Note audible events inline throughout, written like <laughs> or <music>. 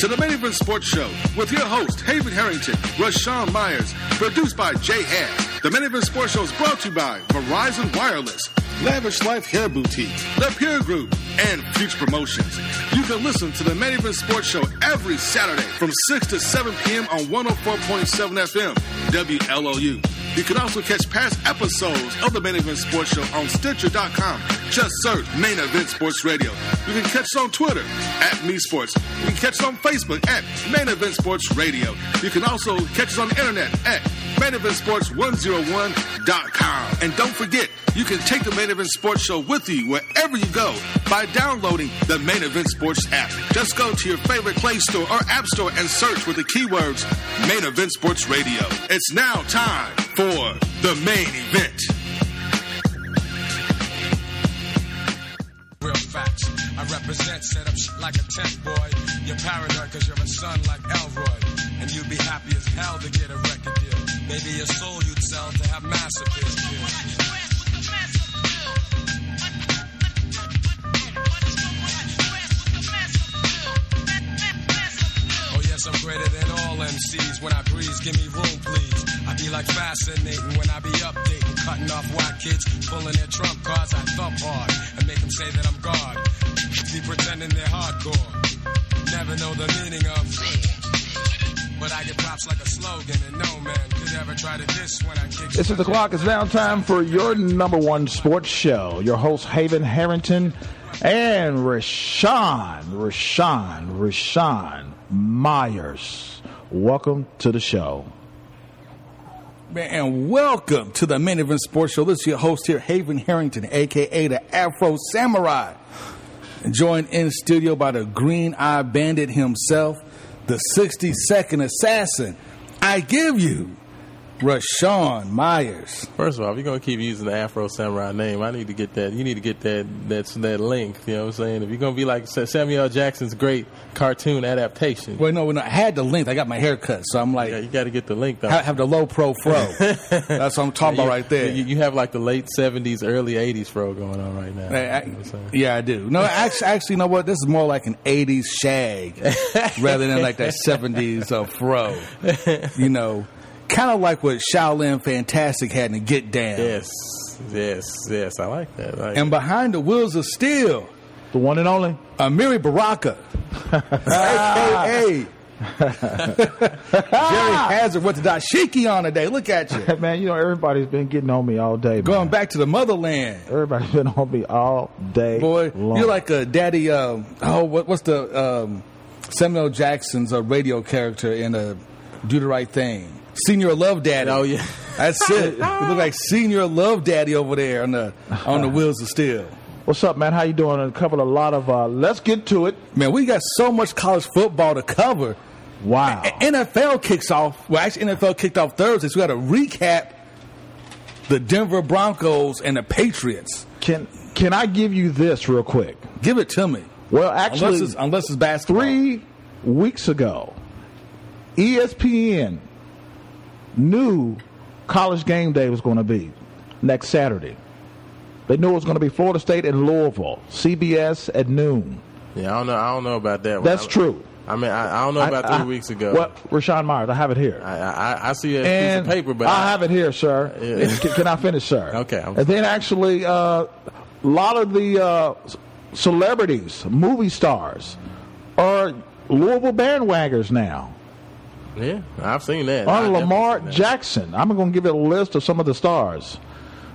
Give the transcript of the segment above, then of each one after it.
To the Main Event Sports Show with your host, Haven Harrington, Rashawn Myers, produced by Jay Hass. The Main Event Sports Show is brought to you by Verizon Wireless, Lavish Life Hair Boutique, The Peer Group, and Future Promotions. You can listen to the Main Event Sports Show every Saturday from 6 to 7 p.m. on 104.7 FM, WLOU. You can also catch past episodes of the Main Event Sports Show on Stitcher.com. Just search Main Event Sports Radio. You can catch us on Twitter at Me Sports. You can catch us on Facebook at Main Event Sports Radio. You can also catch us on the internet at maineventsports101.com. And don't forget, you can take the Main Event Sports Show with you wherever you go by downloading the Main Event Sports app. Just go to your favorite Play Store or App Store and search with the keywords Main Event Sports Radio. It's now time for the main event. Real facts. I represent, set up shit like a tent boy. You're paranoid cause you're a son like Elroy. And you'd be happy as hell to get a record deal. Maybe your soul you'd sell to have mass appeal. Oh yes, I'm greater than all MCs. When I breeze, give me room, please. I be like fascinating when I be updating, cutting off white kids, pulling their trump cards. I thump hard and make them say that I'm God. Be pretending they're hardcore. Never know the meaning of. But I get props like a slogan, and no man could ever try to diss when I kick. This is the clock. It's now time for your number one sports show. Your host, Haven Harrington, and Rashawn, Rashawn, Rashawn Myers. Welcome to the show. And welcome to the Main Event Sports Show. This is your host here, Haven Harrington, aka the Afro Samurai. Joined in studio by the Green Eye Bandit himself, the 60 second assassin. I give you Rashawn Myers. First of all, if you're gonna keep using the Afro Samurai name, I need to get that. You need to get that that's that link. You know what I'm saying? If you're gonna be like Samuel L. Jackson's great cartoon adaptation, Well, no, when I had the length, I got my hair cut, so I'm like, yeah, you got to get the link. Though. ha- have the low pro fro. <laughs> That's what I'm talking You- about right there. You, you have like the late '70s, early '80s fro going on right now. I- You know what I'm saying? yeah, I do. No, actually, actually, you know what? This is more like an '80s shag rather than like that '70s uh, fro. You know, kind of like what Shaolin Fantastic had in Get Down. Yes, yes, yes. I like that. I like And behind the wheels of steel, The one and only. Amiri Baraka, <laughs> aka <laughs> Jerry Hazard with the dashiki on today. Look at you, <laughs> Man, you know, everybody's been getting on me all day. going man. back to the motherland. Everybody's been on me all day. Boy, long. you're like a daddy. Um, oh, what, what's the um, Samuel Jackson's uh, radio character in uh, "Do the Right Thing"? Senior Love Daddy. Oh, yeah. that's it. <laughs> You look like Senior Love Daddy over there on the on the wheels of steel. What's up, man? How you doing? I covered a lot of. Uh, let's get to it. Man, we got so much college football to cover. Wow. A- NFL kicks off. Well, actually, NFL kicked off Thursday, so we got to recap the Denver Broncos and the Patriots. Can Can I give you this real quick? Give it to me. Well, actually, unless it's, unless it's basketball. three weeks ago, ESPN knew College Game Day was going to be next Saturday. They knew it was going to be Florida State and Louisville, CBS at noon. Yeah, I don't know. I don't know about that. one. That's I- true. I mean, I, I don't know about I- three weeks ago. What, Rashawn Myers? I have it here. I, I, I see a and piece of paper, but I, have it here, sir. Yeah. Can, can I finish, sir? <laughs> Okay, I'm- and then actually, uh, a lot of the uh, celebrities, movie stars, are Louisville bandwaggers now. Yeah, I've seen that. I On Lamar that. Jackson. I'm going to give you a list of some of the stars.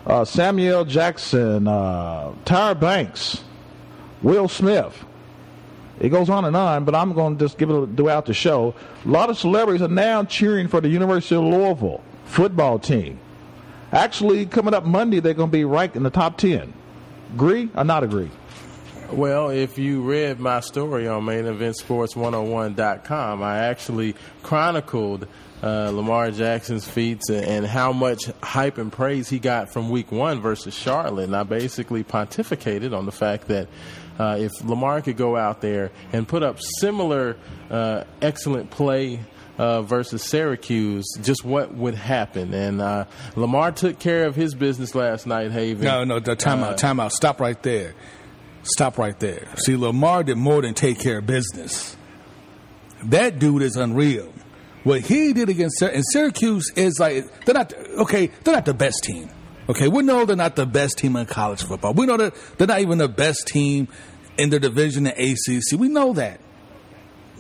Uh, Samuel Jackson, uh, Tyra Banks, Will Smith. It goes on and on, but I'm going to just give it throughout the show. A lot of celebrities are now cheering for the University of Louisville football team. Actually, coming up Monday, they're going to be ranked in the top 10. Agree or not agree? Well, if you read my story on maineventsports101.com, I actually chronicled uh, Lamar Jackson's feats and, and how much hype and praise he got from week one versus Charlotte. And I basically pontificated on the fact that uh, if Lamar could go out there and put up similar uh, excellent play uh, versus Syracuse, just what would happen? And uh, Lamar took care of his business last night, Haven. No, no, the timeout, Uh, timeout. Stop right there. Stop right there. See, Lamar did more than take care of business. that dude is unreal. What he did against Syr- and Syracuse is like they're not okay. They're not the best team. Okay, we know they're not the best team in college football. We know that they're not even the best team in their division in ACC. We know that.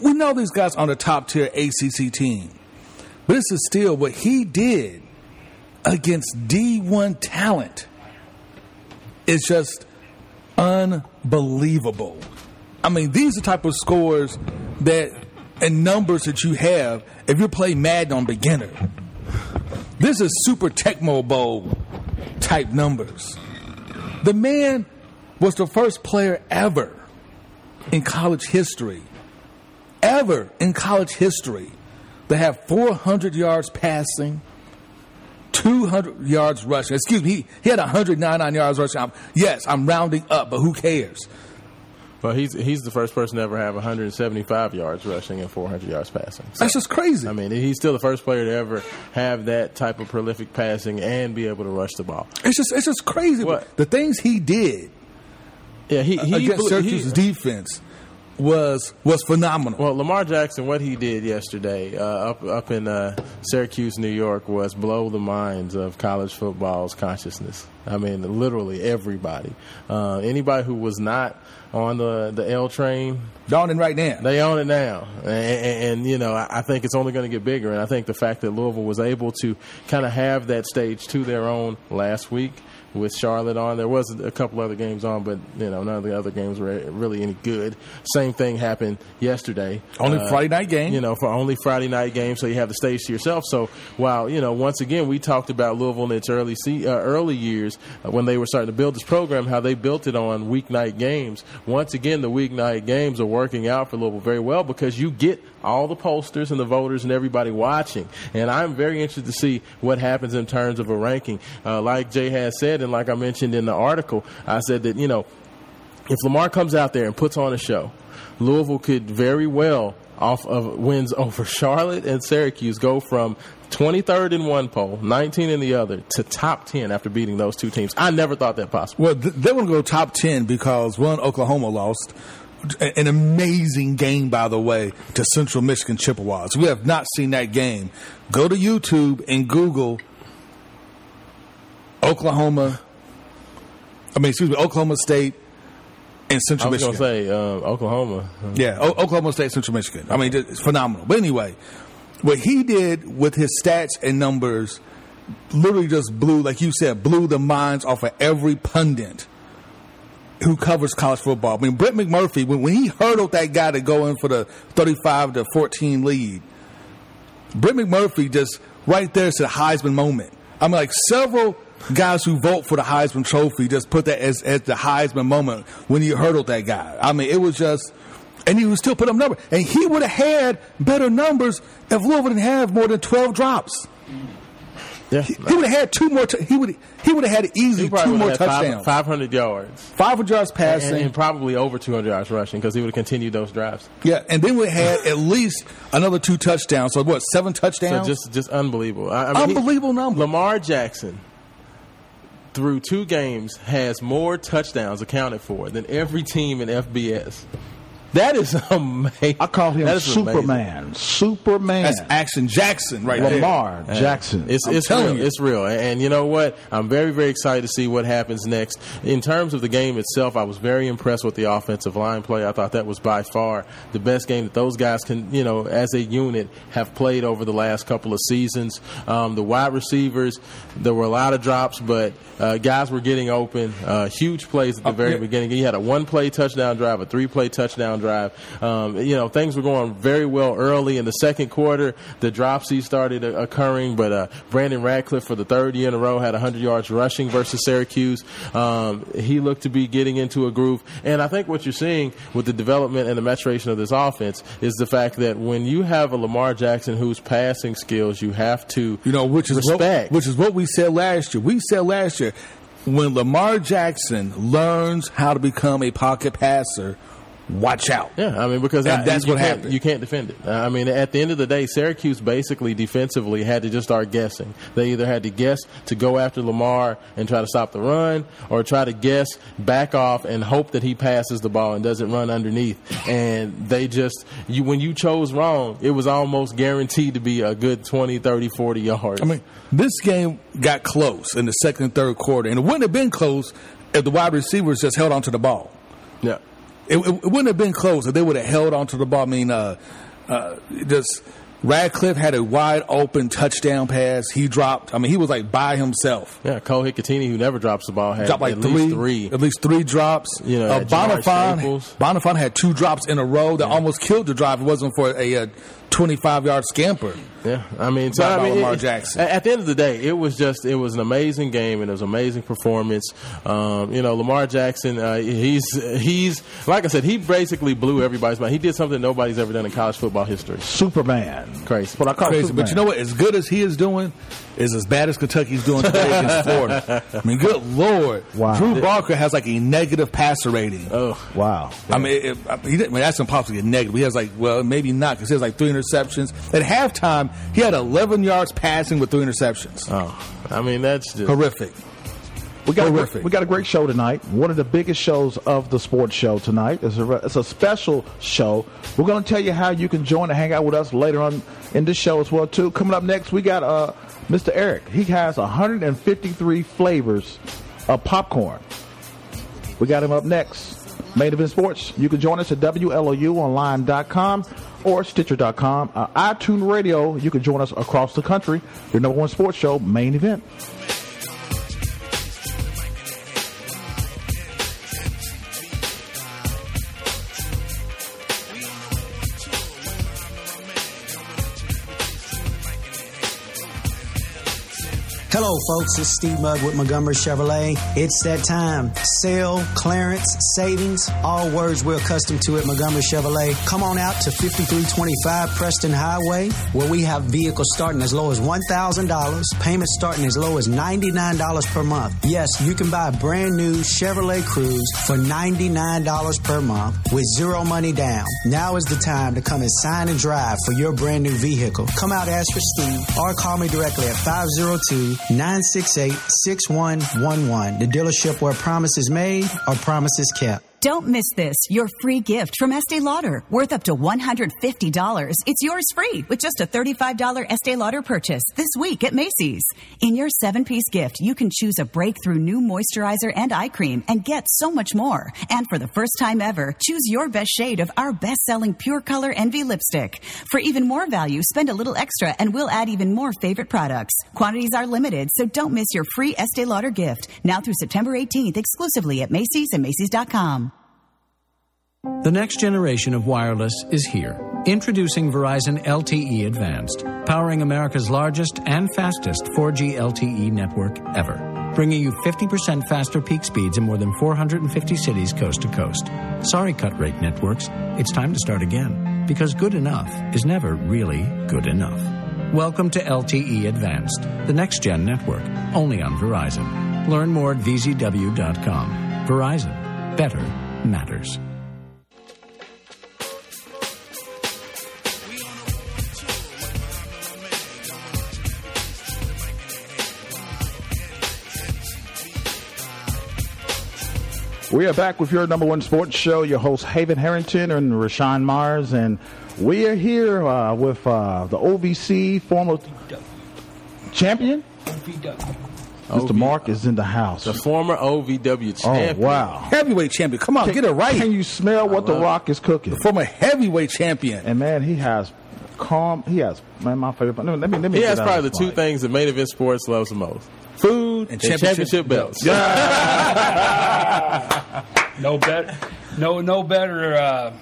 We know these guys on the top tier ACC team. But this is still what he did against D1 talent It's just unbelievable. I mean, these are the type of scores that and numbers that you have if you play Madden on beginner. This is Super Tecmo Bowl type numbers. The man was the first player ever in college history, ever in college history, to have 400 yards passing, 200 yards rushing. Excuse me, he, he had 199 yards rushing. I'm- yes, I'm rounding up, but who cares? Well, he's he's the first person to ever have 175 yards rushing and 400 yards passing. So, That's just crazy. I mean, he's still the first player to ever have that type of prolific passing and be able to rush the ball. it's just it's just crazy. What? The things he did Yeah, he, he against he- Syracuse's defense was was phenomenal. Well, Lamar Jackson, what he did yesterday uh, up up in uh, Syracuse, New York, was blow the minds of college football's consciousness. I mean, literally everybody. Uh, anybody who was not on the the L train, Dawning right now. they own it now, and, and, and you know I I think it's only going to get bigger. And I think the fact that Louisville was able to kind of have that stage to their own last week with Charlotte on, there was a couple other games on, but you know none of the other games were really any good. Same thing happened yesterday. Only Uh, Friday night game. you know, for only Friday night game, so you have the stage to yourself. So while you know, once again, we talked about Louisville in its early se- uh, early years uh, when they were starting to build this program, how they built it on weeknight games. Once again, the weeknight games are working out for Louisville very well because you get all the posters and the voters and everybody watching. And I'm very interested to see what happens in terms of a ranking. Uh, like Jay has said, and like I mentioned in the article, I said that you know if Lamar comes out there and puts on a show, Louisville could very well, off of wins <laughs> over Charlotte and Syracuse, go from 23rd in one poll, 19 in the other, to top 10 after beating those two teams. I never thought that possible. Well, th- they to go top 10 because one, Oklahoma lost. An amazing game, by the way, to Central Michigan Chippewas. We have not seen that game. Go to YouTube and Google Oklahoma. I mean, excuse me, Oklahoma State and I Central was going Michigan. to say um, Oklahoma. Yeah, o- Oklahoma State, Central Michigan. I mean, it's phenomenal. But anyway, what he did with his stats and numbers literally just blew, like you said, blew the minds off of every pundit who covers college football. I mean, Brett McMurphy, when, when he hurdled that guy to go in for the 35 to 14 lead, Brett McMurphy just right there said Heisman moment. I mean, like several guys who vote for the Heisman Trophy just put that as, as the Heisman moment when he hurdled that guy. I mean, it was just, and he would still put up numbers. And he would have had better numbers if Louisville didn't have more than 12 drops. Yeah. He would have had two more. T- he would he would have had easily two more touchdowns, 500 yards. 500 yards And, passing. and probably over 200 yards rushing because he would have continued those drives. yeah, and then we had at least another two touchdowns. So what? Seven So touchdowns. just just unbelievable. I, I mean, he- Unbelievable number. Lamar Jackson through two games has more touchdowns accounted for than every team in FBS. That is <laughs> amazing. I call him That is amazing. Superman. Superman. That's Action Jackson right there. Lamar Yeah. Jackson. It's, I'm it's telling real. you. It's real. And, and you know what? I'm very, very excited to see what happens next. In terms of the game itself, I was very impressed with the offensive line play. I thought that was by far the best game that those guys can, you know, as a unit have played over the last couple of seasons. Um, the wide receivers, there were a lot of drops, but uh, guys were getting open. Uh, huge plays at the very yeah. beginning. He had a one play touchdown drive, a three play touchdown drive. Um, you know, things were going very well early in the second quarter. The dropsies started uh, occurring, but uh, Brandon Radcliff for the third year in a row had 100 yards rushing versus Syracuse. Um, he looked to be getting into a groove. And I think what you're seeing with the development and the maturation of this offense is the fact that when you have a Lamar Jackson whose passing skills you have to You know, which is respect. What, which is what we said last year. We said last year when Lamar Jackson learns how to become a pocket passer, watch out. Yeah, I mean because And I- that's what happened. You can't defend it. I mean, at the end of the day, Syracuse basically defensively had to just start guessing. They either had to guess to go after Lamar and try to stop the run, or try to guess back off and hope that he passes the ball and doesn't run underneath. And they just you when you chose wrong, it was almost guaranteed to be a good 20, 30, 40 yards. I mean, this game got close in the second and third quarter, and it wouldn't have been close if the wide receivers just held onto the ball. yeah. It, it, wouldn't have been close if they would have held onto the ball. I mean, uh, uh, just Radcliff had a wide open touchdown pass. He dropped. I mean, he was like by himself. Yeah, Cole Hikutini, who never drops the ball, had Dropped like at three, least three. at least three drops. You know, uh, had Jamar Bonnafon, Staples. Bonnafon had two drops in a row that almost killed the drive. It wasn't for a, uh 25 yard scamper. Yeah, I mean, so, I mean, Lamar it- Jackson. At, at the end of the day, it was just it was an amazing game and it was an amazing performance. Um, you know, Lamar Jackson, uh, he's he's like I said, he basically blew everybody's mind. He did something nobody's ever done in college football history. Superman. Crazy. That's what I call Crazy, Superman. but you know what? As good as he is doing, is as bad as Kentucky's doing today against <laughs> Florida. I mean, good lord, Wow. Drew Barker has like a negative passer rating. Oh, Wow. I mean, it, I mean, he didn't, I mean, that's impossible to get negative. He has like, well, maybe not because he has like three interceptions. At halftime, he had 11 yards passing with three interceptions. oh, I mean that's just Horrific. We got, a, great- we got a great show tonight. One of the biggest shows of the sports show tonight. It's a, it's a special show. We're going to tell you how you can join and hang out with us later on in this show as well too. Coming up next, we got uh, Mr. Eric. He has 153 flavors of popcorn. We got him up next. Main Event Sports. You can join us at WLOUonline.com or Stitcher.com. Uh, iTunes Radio, you can join us across the country. Your number one sports show, Main Event. Hello, folks. It's Steve Mugg with Montgomery Chevrolet. It's that time. Sale, clearance, savings, all words we're accustomed to at Montgomery Chevrolet. Come on out to 5325 Preston Highway, where we have vehicles starting as low as $1,000, payments starting as low as $99 per month. Yes, you can buy a brand new Chevrolet Cruze for $99 per month with zero money down. Now is the time to come and sign and drive for your brand new vehicle. Come out, ask for Steve, or call me directly at 502 968 6111. The dealership where promise is made are promises kept. Don't miss this. Your free gift from Estee Lauder, worth up to $150. It's yours free with just a $35 Estee Lauder purchase this week at Macy's. In your seven piece gift, you can choose a breakthrough new moisturizer and eye cream and get so much more. And for the first time ever, choose your best shade of our best selling Pure Color Envy lipstick. For even more value, spend a little extra and we'll add even more favorite products. Quantities are limited, so don't miss your free Estee Lauder gift now through September 18th exclusively at Macy's and Macy's.com. The next generation of wireless is here. Introducing Verizon LTE Advanced, powering America's largest and fastest 4G LTE network ever, bringing you 50% faster peak speeds in more than 450 cities coast to coast. Sorry, cut rate networks, it's time to start again, because good enough is never really good enough. Welcome to LTE Advanced, the next gen network, only on Verizon. Learn more at vzw.com. Verizon, better matters. We are back with your number one sports show. Your host Haven Harrington and Rashawn Myers, and we are here uh, with uh, the OVC former champion. Mr. Mark is in the house. the former OVW Oh wow! Heavyweight champion. Come on, get it right. Can you smell what the Rock is cooking? The former heavyweight champion. And man, he has calm. He has man, my favorite. Let me let me. Let me He has probably the this two things that main event sports loves the most: Food and and championship, championship belts. <laughs> No better, no no better uh,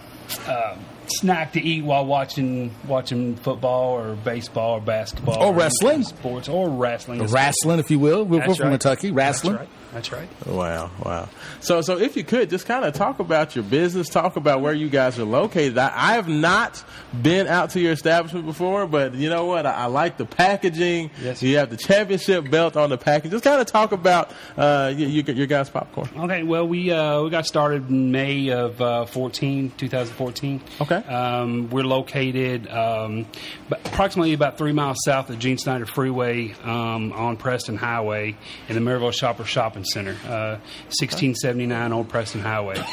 uh, snack to eat while watching watching football or baseball or basketball Or any wrestling. sports or wrestling. Wrestling, if you will. We're, we're from right. Kentucky. Wrestling. That's right. That's right. Wow, wow. So, so if you could just kind of talk about your business, talk about where you guys are located. I, I have not been out to your establishment before, but you know what? I, I like the packaging. Yes. You have the championship belt on the package. Just kind of talk about uh, your, your, your guys' popcorn. Okay, well, we uh, we got started in May of uh, 14, 2014. Okay. Um, we're located um, approximately about three miles south of Gene Snyder Freeway um, on Preston Highway in the Maryville Shopper Shopping Center, uh, 1679 Old Preston Highway,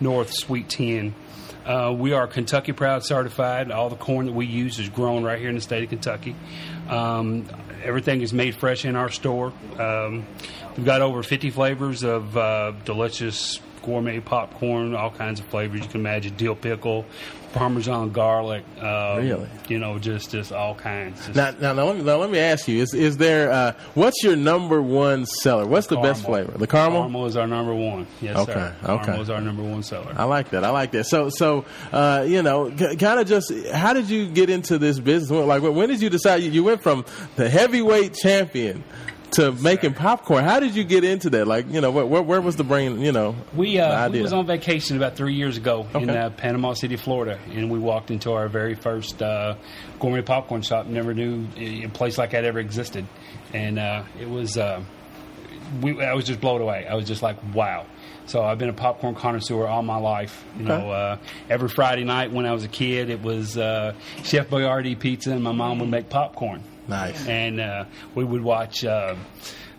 North Suite 10. Uh, we are Kentucky Proud certified. All the corn that we use is grown right here in the state of Kentucky. Um, everything is made fresh in our store. Um, we've got over 50 flavors of uh, delicious gourmet popcorn, all kinds of flavors you can imagine: dill pickle, parmesan garlic. Um, Really? You know, just just all kinds. Just Now, now, now, let me, now let me ask you: Is is there uh, what's your number one seller? What's the best flavor? The caramel. Caramel is our number one. Yes, Okay, sir. okay. Caramel is our number one seller. I like that. I like that. So, so uh, you know, c- kind of just how did you get into this business? Like, when did you decide you, you went from the heavyweight champion to making popcorn? How did you get into that? Like, you know, where, where, where was the brain? You know, We uh, we was on vacation about three years ago in uh, Panama City, Florida, and we walked into our very first uh, gourmet popcorn shop. Never knew a place like that ever existed, and uh, it was. We, I was just blown away. I was just like, wow. So I've been a popcorn connoisseur all my life. You know, uh, every Friday night when I was a kid, it was uh, Chef Boyardee pizza, and my mom would make popcorn. Nice. And uh, we would watch uh,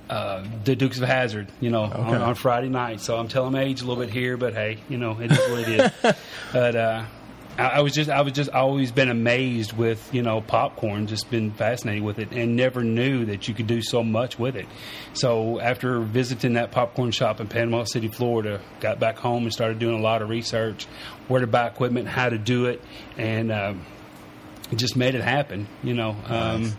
uh, the Dukes of Hazzard, you know, on, on Friday night. So I'm telling my age a little bit here, but hey, you know, it is what it is. <laughs> but uh, I, I was just, I was just always been amazed with, you know, popcorn. Just been fascinated with it, and never knew that you could do so much with it. So after visiting that popcorn shop in Panama City, Florida, got back home and started doing a lot of research, where to buy equipment, how to do it, and. Uh, just made it happen, you know. Um,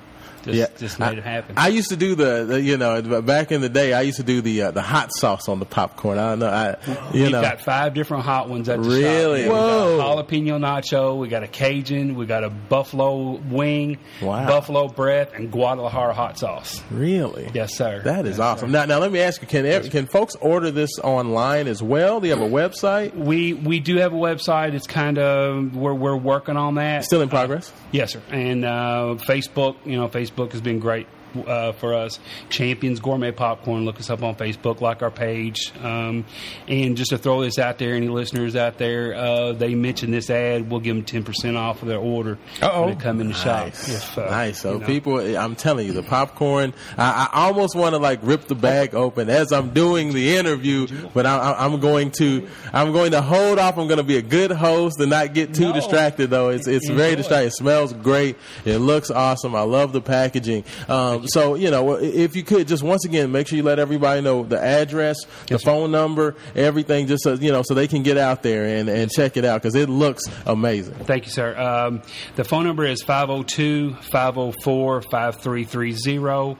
just, just made I, it happen. I used to do the, the, you know, back in the day, I used to do the uh, the hot sauce on the popcorn. I don't know, I, you We've know, got five different hot ones at the Really? shop. Yeah, Whoa. We got a jalapeno nacho. We got a Cajun. We got a buffalo wing, Wow. buffalo breath, and Guadalajara hot sauce. really, Yes, sir. That is Yes, awesome. sir. Now, now let me ask you: Can can folks order this online as well? Do you have a website? We we do have a website. It's kind of we're we're working on that. Still in progress. Yes, sir. And uh, Facebook, you know, Facebook has been great uh, for us. Champions Gourmet Popcorn. Look us up on Facebook, like our page. Um, and just to throw this out there, any listeners out there, uh, they mention this ad, we'll give them ten percent off of their order Uh-oh. when they come in the shop. Nice. If, uh, nice. So you know. people, I'm telling you, the popcorn. I, I almost want to like rip the bag open as I'm doing the interview, but I, I, I'm going to, I'm going to hold off. I'm going to be a good host and not get too No. distracted. Though it's it's very distracting. It smells great. It looks awesome. I love the packaging. Um, so you know, if you could just once again make sure you let everybody know the address, the phone number, everything, just so you know, so they can get out there and, and check it out because it looks amazing. Thank you, sir. Um, the phone number is 502 504 5330.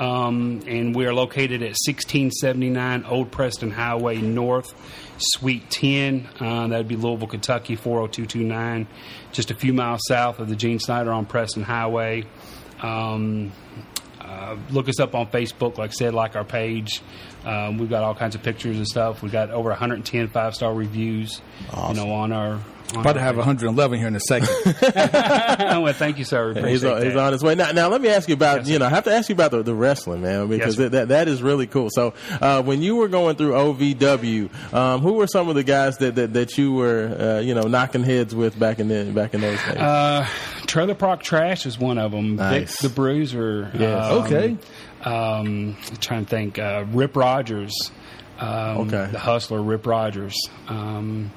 Um, and we are located at 1679 Old Preston Highway North, Suite 10. Uh, that would be Louisville, Kentucky, 40229. Just a few miles south of the Gene Snyder on Preston Highway. Um, uh, look us up on Facebook, like I said, like our page. Um, we've got all kinds of pictures and stuff. We've got over 110 five star reviews, you know, on our. On About to our have 111 here in a second. <laughs> well, thank you, sir. He's on, he's on his way now. Now let me ask you about Yes, you know I have to ask you about the, the wrestling man because sir. that that is really cool. So uh, when you were going through OVW, um, who were some of the guys that that, that you were uh, you know knocking heads with back in the, back in those days? Trailer Park Trash is one of them. Nice. Vic the Bruiser. Yes. Um, Okay. Um, trying to think. Uh, Rip Rogers. Um, Okay. The Hustler, Rip Rogers. Um,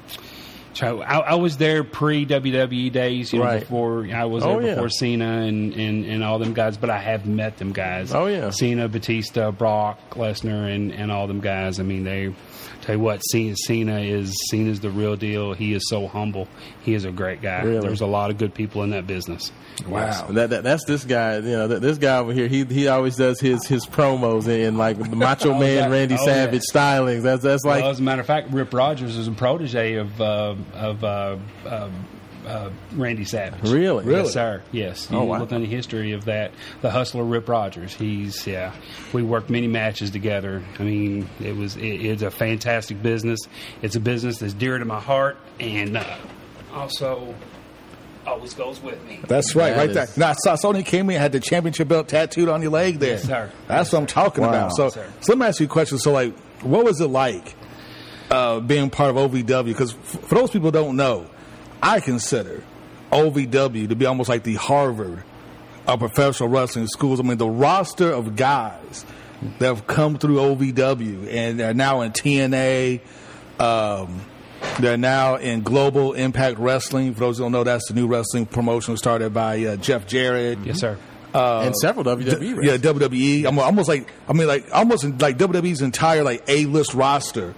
try, I, I was there pre WWE days, you know, Right. before I was Oh, there yeah. before Cena and, and, and all them guys, but I have met them guys. Oh, yeah. Cena, Batista, Brock, Lesnar, and, and all them guys. I mean, they tell you what, Cena, Cena is Cena's the real deal. He is so humble. He is a great guy. Really? There's a lot of good people in that business. Wow. That, that that's this guy. You know, that, this guy over here. He he always does his his promos in, in like the Macho <laughs> Oh, Man that- Randy oh, Savage stylings. That's that's like well, as a matter of fact, Rip Rogers is a protege of uh, of uh, uh, uh, Randy Savage. Really? Yes, sir. Yes. You Oh, wow. look on the history of that. The hustler Rip Rogers. He's yeah. We worked many matches together. I mean, it was it, it's a fantastic business. It's a business that's dear to my heart, and uh, also always goes with me. That's right, That right is- there. Now, I saw Sony came in, had the championship belt tattooed on your leg there. Yes, sir. That's what I'm talking Wow. about. So, Yes, sir. so let me ask you a question. So, like, what was it like uh, being part of OVW? Because f- for those people who don't know, I consider OVW to be almost like the Harvard of professional wrestling schools. I mean, the roster of guys that have come through OVW and are now in TNA. Um, they're now in Global Impact Wrestling. For those who don't know, that's the new wrestling promotion started by uh, Jeff Jarrett. Yes, sir. and several WWE. D- yeah, wrestlers. WWE. I'm almost like I mean, like almost like WWE's entire like A list roster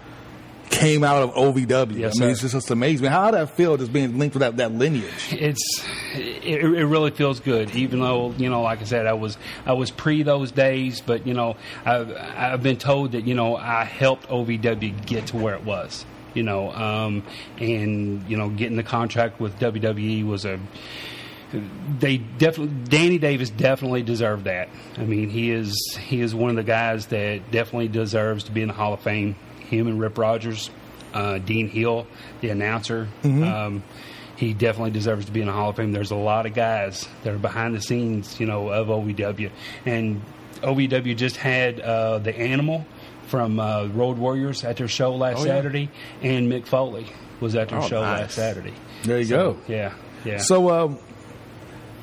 came out of OVW. Yes, I mean, sir. it's just, amazing. How did that feel just being linked with that, that lineage? it's it, it really feels good even though you know like i said i was i was pre those days but you know i've i've been told that you know i helped ovw get to where it was you know um, and you know getting the contract with wwe was a they definitely Danny Davis definitely deserved that. I mean, he is he is one of the guys that definitely deserves to be in the Hall of Fame. Him and Rip Rogers, uh, Dean Hill, the announcer. Um, he definitely deserves to be in the Hall of Fame. There's a lot of guys that are behind the scenes, you know, of OVW, and OVW just had uh, the Animal from uh, Road Warriors at their show last Oh, yeah. Saturday, and Mick Foley was at their Oh, show nice. last Saturday. There you So, go. Yeah, yeah. So, um,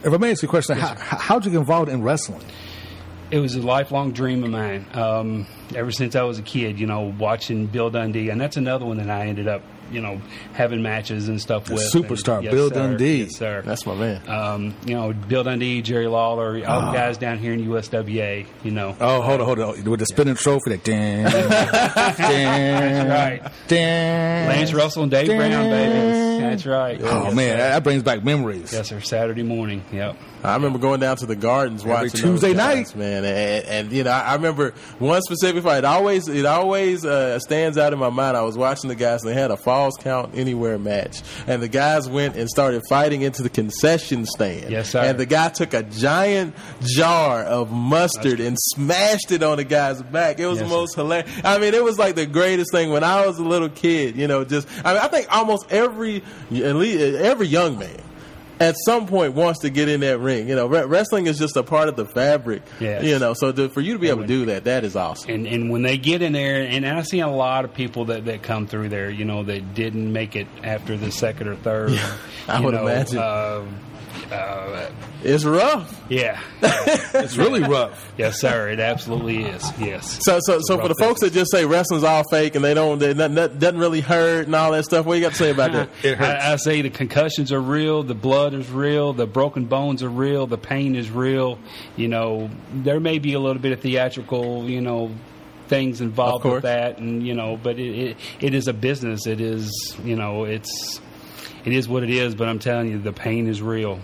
if I may ask you a question, how, how'd you get involved in wrestling? It was a lifelong dream of mine. Um, ever since I was a kid, you know, watching Bill Dundee, and that's another one that I ended up, you know, having matches and stuff The with. superstar, And- Bill sir. Dundee. Yes, sir. That's my man. um, you know, Bill Dundee, Jerry Lawler, all the guys down here in USWA. You know, Oh, hold on, hold on. With the spinning trophy, that damn, ding, right. ding. Lance Russell and Dave ding. Brown, baby. That's right. Oh man, that, that brings back memories. Yes, sir. Saturday morning. Yep. I remember going down to the gardens Every watching Tuesday those guys, night. man. And, and, you know, I, I remember one specific fight. It always, it always uh, stands out in my mind. I was watching the guys, and they had a falls count anywhere match, and the guys went and started fighting into the concession stand. Yes, sir. And the guy took a giant jar of mustard and smashed it on the guy's back. It was Yes, the most hilarious. I mean, it was like the greatest thing when I was a little kid. You know, just I, mean, I think almost every at least every young man at some point wants to get in that ring. You know, re- wrestling is just a part of the fabric. Yes. You know, so to, for you to be able to do that, that is awesome. And and when they get in there, and I see a lot of people that, that come through there, you know, that didn't make it after the second or third. <laughs> I would know, imagine. Uh, uh, It's rough. yeah. <laughs> It's really rough. yes, sir. It absolutely is. Yes. So, so, so for the folks that just say wrestling's all fake and they don't, they, not, not, doesn't really hurt and all that stuff, what do you got to say about that? <laughs> It hurts. I, I say the concussions are real, the blood is real, the broken bones are real, the pain is real. You know, there may be a little bit of theatrical, you know, things involved with that, and you know, but it, it it is a business. It is, you know, it's it is what it is. But I'm telling you, the pain is real.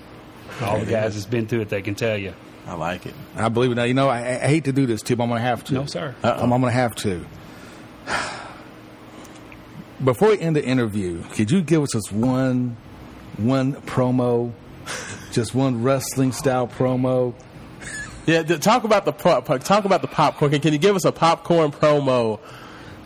All the guys that's been through it, they can tell you. I like it. I believe it. Now, you know, I, I hate to do this, Tim. I'm going to have to. No, sir. I'm, I'm going to have to. Before we end the interview, could you give us just one, one promo, <laughs> just one wrestling style promo? Yeah, th- talk about the pop, talk about the popcorn. Can, can you give us a popcorn promo?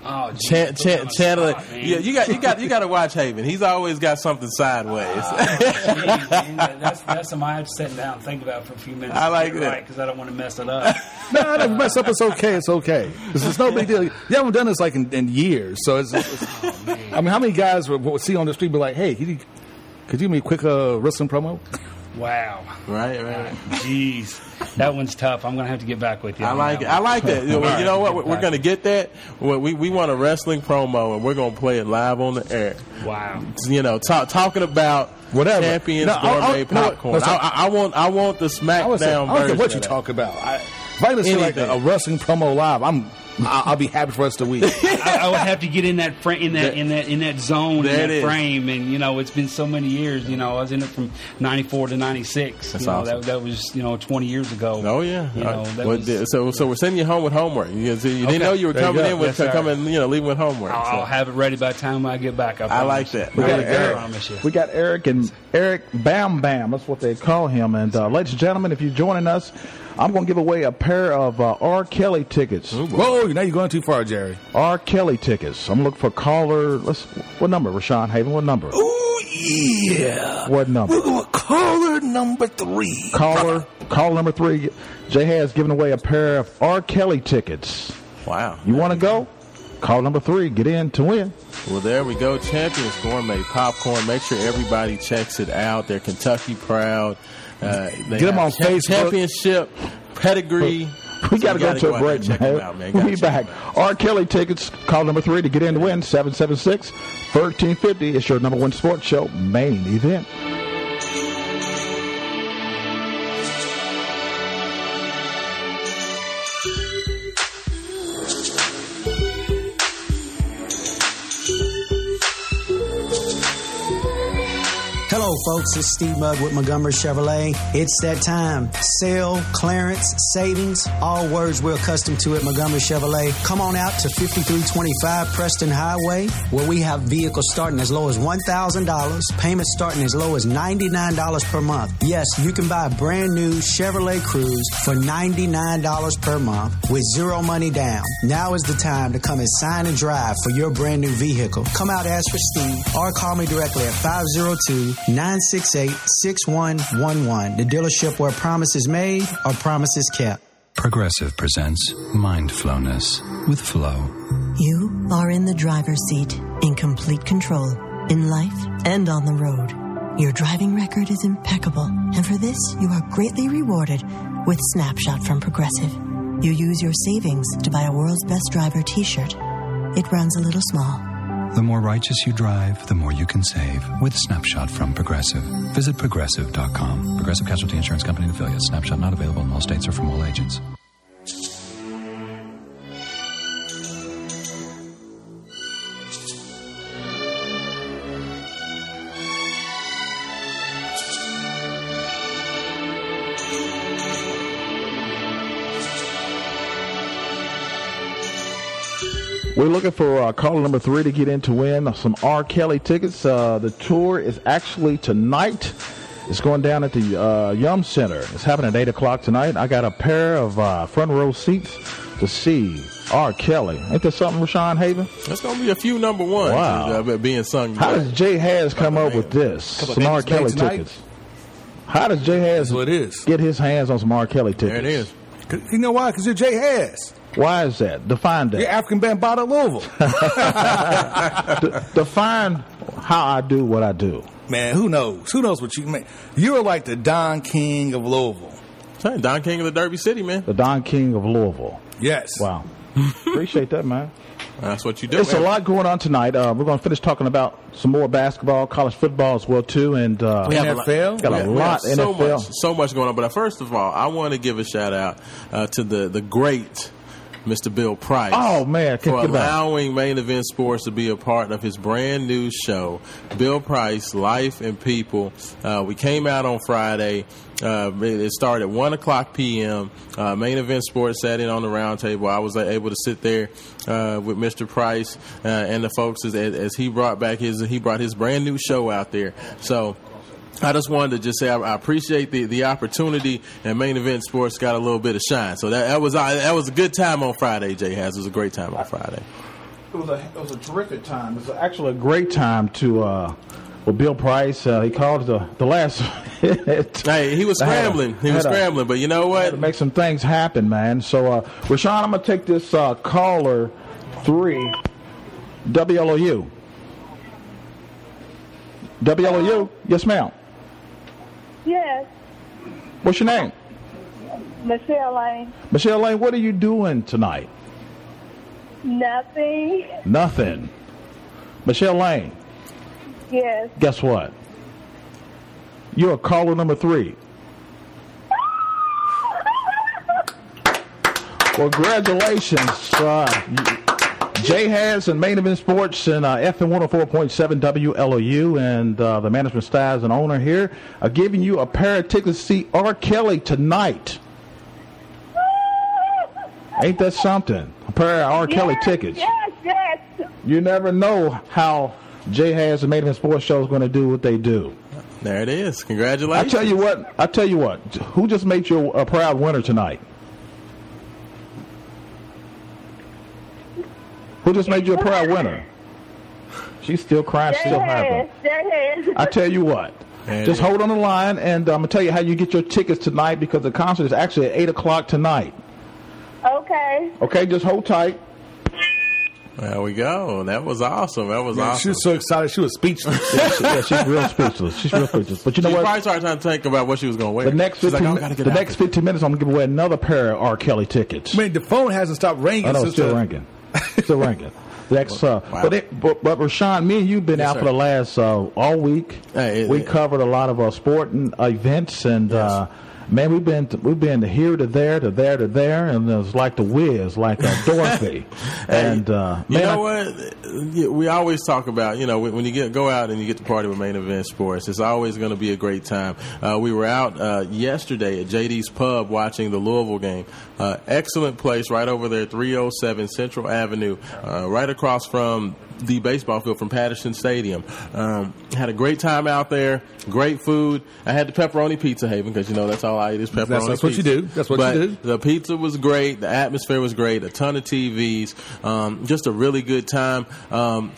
Oh, Chan, chan, channeling. Yeah, you got you got you got to watch Haven. He's always got something sideways. <laughs> that's that's something I have to sit down and think about for a few minutes. I like that. because I don't want to mess it up. <laughs> No, no, mess up. It's okay. It's okay. It's, it's no big deal. You haven't done this like in, in years, so it's. it's I mean, how many guys would, would see on the street be like, "Hey, could you, could you give me a quick uh, wrestling promo?" Wow. right, right. Jeez, that one's tough. I'm gonna have to get back with you. I like it. I like that. <laughs> You know, All you know right, what? get We're going to get that. We, we we want a wrestling promo, and we're going to play it live on the air. Wow. You know, talk, talking about Whatever. champions No, I'll- gourmet I'll- popcorn. listen. I, I, I want I want the SmackDown would say, I don't care version what you of talk about. I, if I can see like a, a wrestling promo live, I'm I'll, I'll be happy for us to week. <laughs> I, I would have to get in that fra- in that in that in that zone There in it that is. frame, and you know it's been so many years. You know I was in it from '94 to '96. That's you know, awesome. That, that was you know 20 years ago. Oh yeah. You know that well, was, so so we're sending you home with homework. You, so you Okay. didn't know you were There you coming go. in with Yes, sir. coming you know leaving with homework. I'll, so. I'll have it ready by the time I get back. I, I like that. We I got really Eric. We got Eric and Eric Bam Bam. That's what they call him. And uh, ladies and gentlemen, if you're joining us, I'm going to give away a pair of uh, R. Kelly tickets. Whoa! Oh, now you're going too far, Jerry. R. Kelly tickets. I'm looking for caller. Let's what number? Rashawn Haven. What number? Oh yeah. What number? We're going caller number three. Caller. Caller number three. Jay has given away a pair of R. Kelly tickets. Wow. You want to go? Call number three. Get in to win. Well, there we go. Champions Gourmet Popcorn. Make sure everybody checks it out. They're Kentucky proud. Uh, Get 'em have on cha- Facebook. Championship pedigree. We So got to go to a break, man. out, man. We'll be back. out. R. Kelly tickets. Call number three to get in to win. 776 1350. It's your number one sports show main event. Folks. It's Steve Mugg with Montgomery Chevrolet. It's that time. Sale, clearance, savings, all words we're accustomed to at Montgomery Chevrolet. Come on out to 5325 Preston Highway, where we have vehicles starting as low as $1,000, payments starting as low as $99 per month. Yes, you can buy a brand new Chevrolet Cruze for $99 per month with zero money down. Now is the time to come and sign and drive for your brand new vehicle. Come out, ask for Steve, or call me directly at 502 968 6111. The dealership where promise is made or promise is kept. Progressive presents Mindfulness with Flow. You are in the driver's seat, in complete control, in life and on the road. Your driving record is impeccable, and for this, you are greatly rewarded with Snapshot from Progressive. You use your savings to buy a World's Best Driver t shirt. It runs a little small. The more righteous you drive, the more you can save with Snapshot from Progressive. Visit progressive.com. Progressive Casualty Insurance Company and affiliates. Snapshot not available in all states or from all agents. We're looking for uh, caller number three to get in to win some R. Kelly tickets. Uh, the tour is actually tonight. It's going down at the uh, Yum Center. It's happening at 8 o'clock tonight. I got a pair of uh, front row seats to see R. Kelly. Ain't that something, Rashawn Haven? There's going to be a few number ones Wow. uh, being sung. How does Jay Has come up with this? Some R. Kelly tonight? tickets. How does Jay Has That's what it is. get his hands on some R. Kelly tickets? There it is. You know why? Because you're Jay Harris. Why is that? Define that. You're Afrika Bambaataa Louisville. De- define how I do what I do. Man, who knows? Who knows what you mean? You're like the Don King of Louisville. Hey, Don King of the Derby City, man. The Don King of Louisville. Yes. Wow. Appreciate that, man. That's what you do. It's a lot going on tonight. Uh, we're going to finish talking about some more basketball, college football as well too, and uh, We have a lot- NFL? got a have- we have lot so NFL. much, so much going on. But uh, first of all, I want to give a shout out uh, to the the great Mr. Bill Price. Oh, man, for allowing Main Event Sports to be a part of his brand new show, Bill Price, Life and People. Uh, we came out on Friday. Uh, it started at one o'clock p.m. Uh, Main Event Sports sat in on the roundtable. I was able to sit there uh, with Mr. Price uh, and the folks as, as he brought back his he brought his brand new show out there. So. I just wanted to just say I, I appreciate the, the opportunity, and main event sports got a little bit of shine. So that, that was uh, that was a good time on Friday. Jay has it was a great time on Friday. It was a it was a terrific time. It was actually a great time to uh, with Bill Price. Uh, he called the the last. <laughs> Hey, he was I scrambling. He was scrambling, but you know had to what? make some things happen, man. So, uh, Rashawn, I'm gonna take this uh, caller three WLOU. WLOU, yes, ma'am. Yes, What's your name? Michelle Lane. Michelle Lane, what are you doing tonight? Nothing. Nothing. Michelle Lane, Yes. guess what? You're caller number three. <laughs> Well, congratulations. Uh, Jay has and Main Event Sports and uh, FM 104.7 WLOU and uh, the management styles and owner here are giving you a pair of tickets to see R. Kelly tonight. Ain't that something? A pair of R. Kelly tickets. Yes, yes. You never know how Jay has and Main Event Sports show is going to do what they do. There it is. Congratulations. I Congratulations. tell you what. I tell you what. Who just made you a proud winner tonight? Who just made you a proud winner? She's still crying, still happy. I tell you what. There Just hold on the line, and I'm gonna tell you how you get your tickets tonight because the concert is actually at eight o'clock tonight. Okay. Okay, just hold tight. There we go. That was awesome. That was Man, awesome. She was so excited. She was speechless. Yeah, she- yeah, she's real speechless. She's real speechless. But you know she what? probably started trying to think about what she was going to wear. The next She's 15, like, oh, get the next 15 minutes, I'm gonna give away another pair of R. Kelly tickets. I mean, the phone hasn't stopped ringing. I know, since still the- ranking. <laughs> Still ranking. Next, uh, Wow. but, it, but but Rashawn, me and you've been Yes, out sir. for the last uh, all week. Hey, it- we it- covered a lot of uh, sporting events, and uh, man, we've been we've been to here to there to there to there, and it's like the Wiz, like uh, <laughs> Dorothy, and uh, You man, know I- what? We always talk about, you know, when when you get go out and you get to party with main event sports, it's always going to be a great time. Uh, we were out uh, yesterday at JD's Pub watching the Louisville game. Uh, excellent place right over there, 307 Central Avenue, uh, right across from the baseball field from Patterson Stadium. Um, had a great time out there. Great food. I had the pepperoni pizza haven because you know that's all I eat is pepperoni. That's- that's what you do. That's what But you do. The pizza was great. The atmosphere was great. A ton of TVs. Um, just a really good time. Um,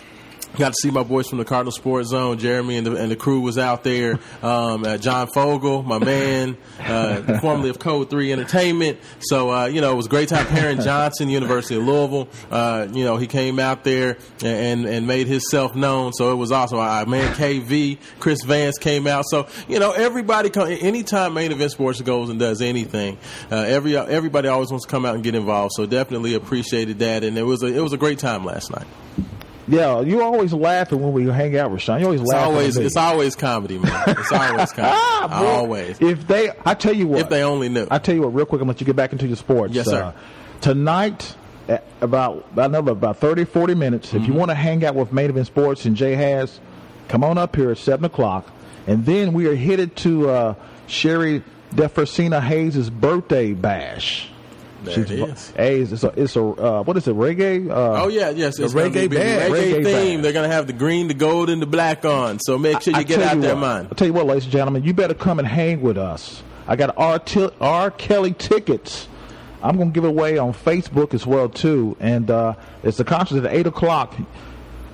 Got to see my boys from the Cardinal Sports Zone. Jeremy and the, and the crew was out there. Um, uh, John Fogel, my man, uh, formerly of Code Three Entertainment. So uh, you know it was a great time. Perrin Johnson, University of Louisville. Uh, you know he came out there and and made himself known. So it was awesome. Our man KV, Chris Vance came out. So you know everybody. Come, anytime main event sports goes and does anything, uh, every everybody always wants to come out and get involved. So definitely appreciated that, and it was a it was a great time last night. Yeah, you always laughing when we hang out, Rashawn. You always It's laughing. always it's always comedy, man. It's <laughs> always comedy. Ah, boy. always. If they, I tell you what, If they only knew. I tell you what, real quick, I'm gonna let you get back into your sports. Yes, sir. Uh, tonight, about another about 30, 40 minutes. If you Mm-hmm. want to hang out with Main Event Sports and Jay has, come on up here at seven o'clock, and then we are headed to uh, Sherry Defersina Hayes' birthday bash. There it is. Hey, it's a, it's a uh, what is it? Reggae? Uh, Oh yeah, yes. It's gonna reggae band. reggae, Reggae theme. band. They're gonna have the green, the gold, and the black on. So make sure you I get out you there, what, man. I'll tell you what, ladies and gentlemen, you better come and hang with us. I got R. R. Kelly tickets. I'm going to give away on Facebook as well too, and uh, it's the concert at eight o'clock.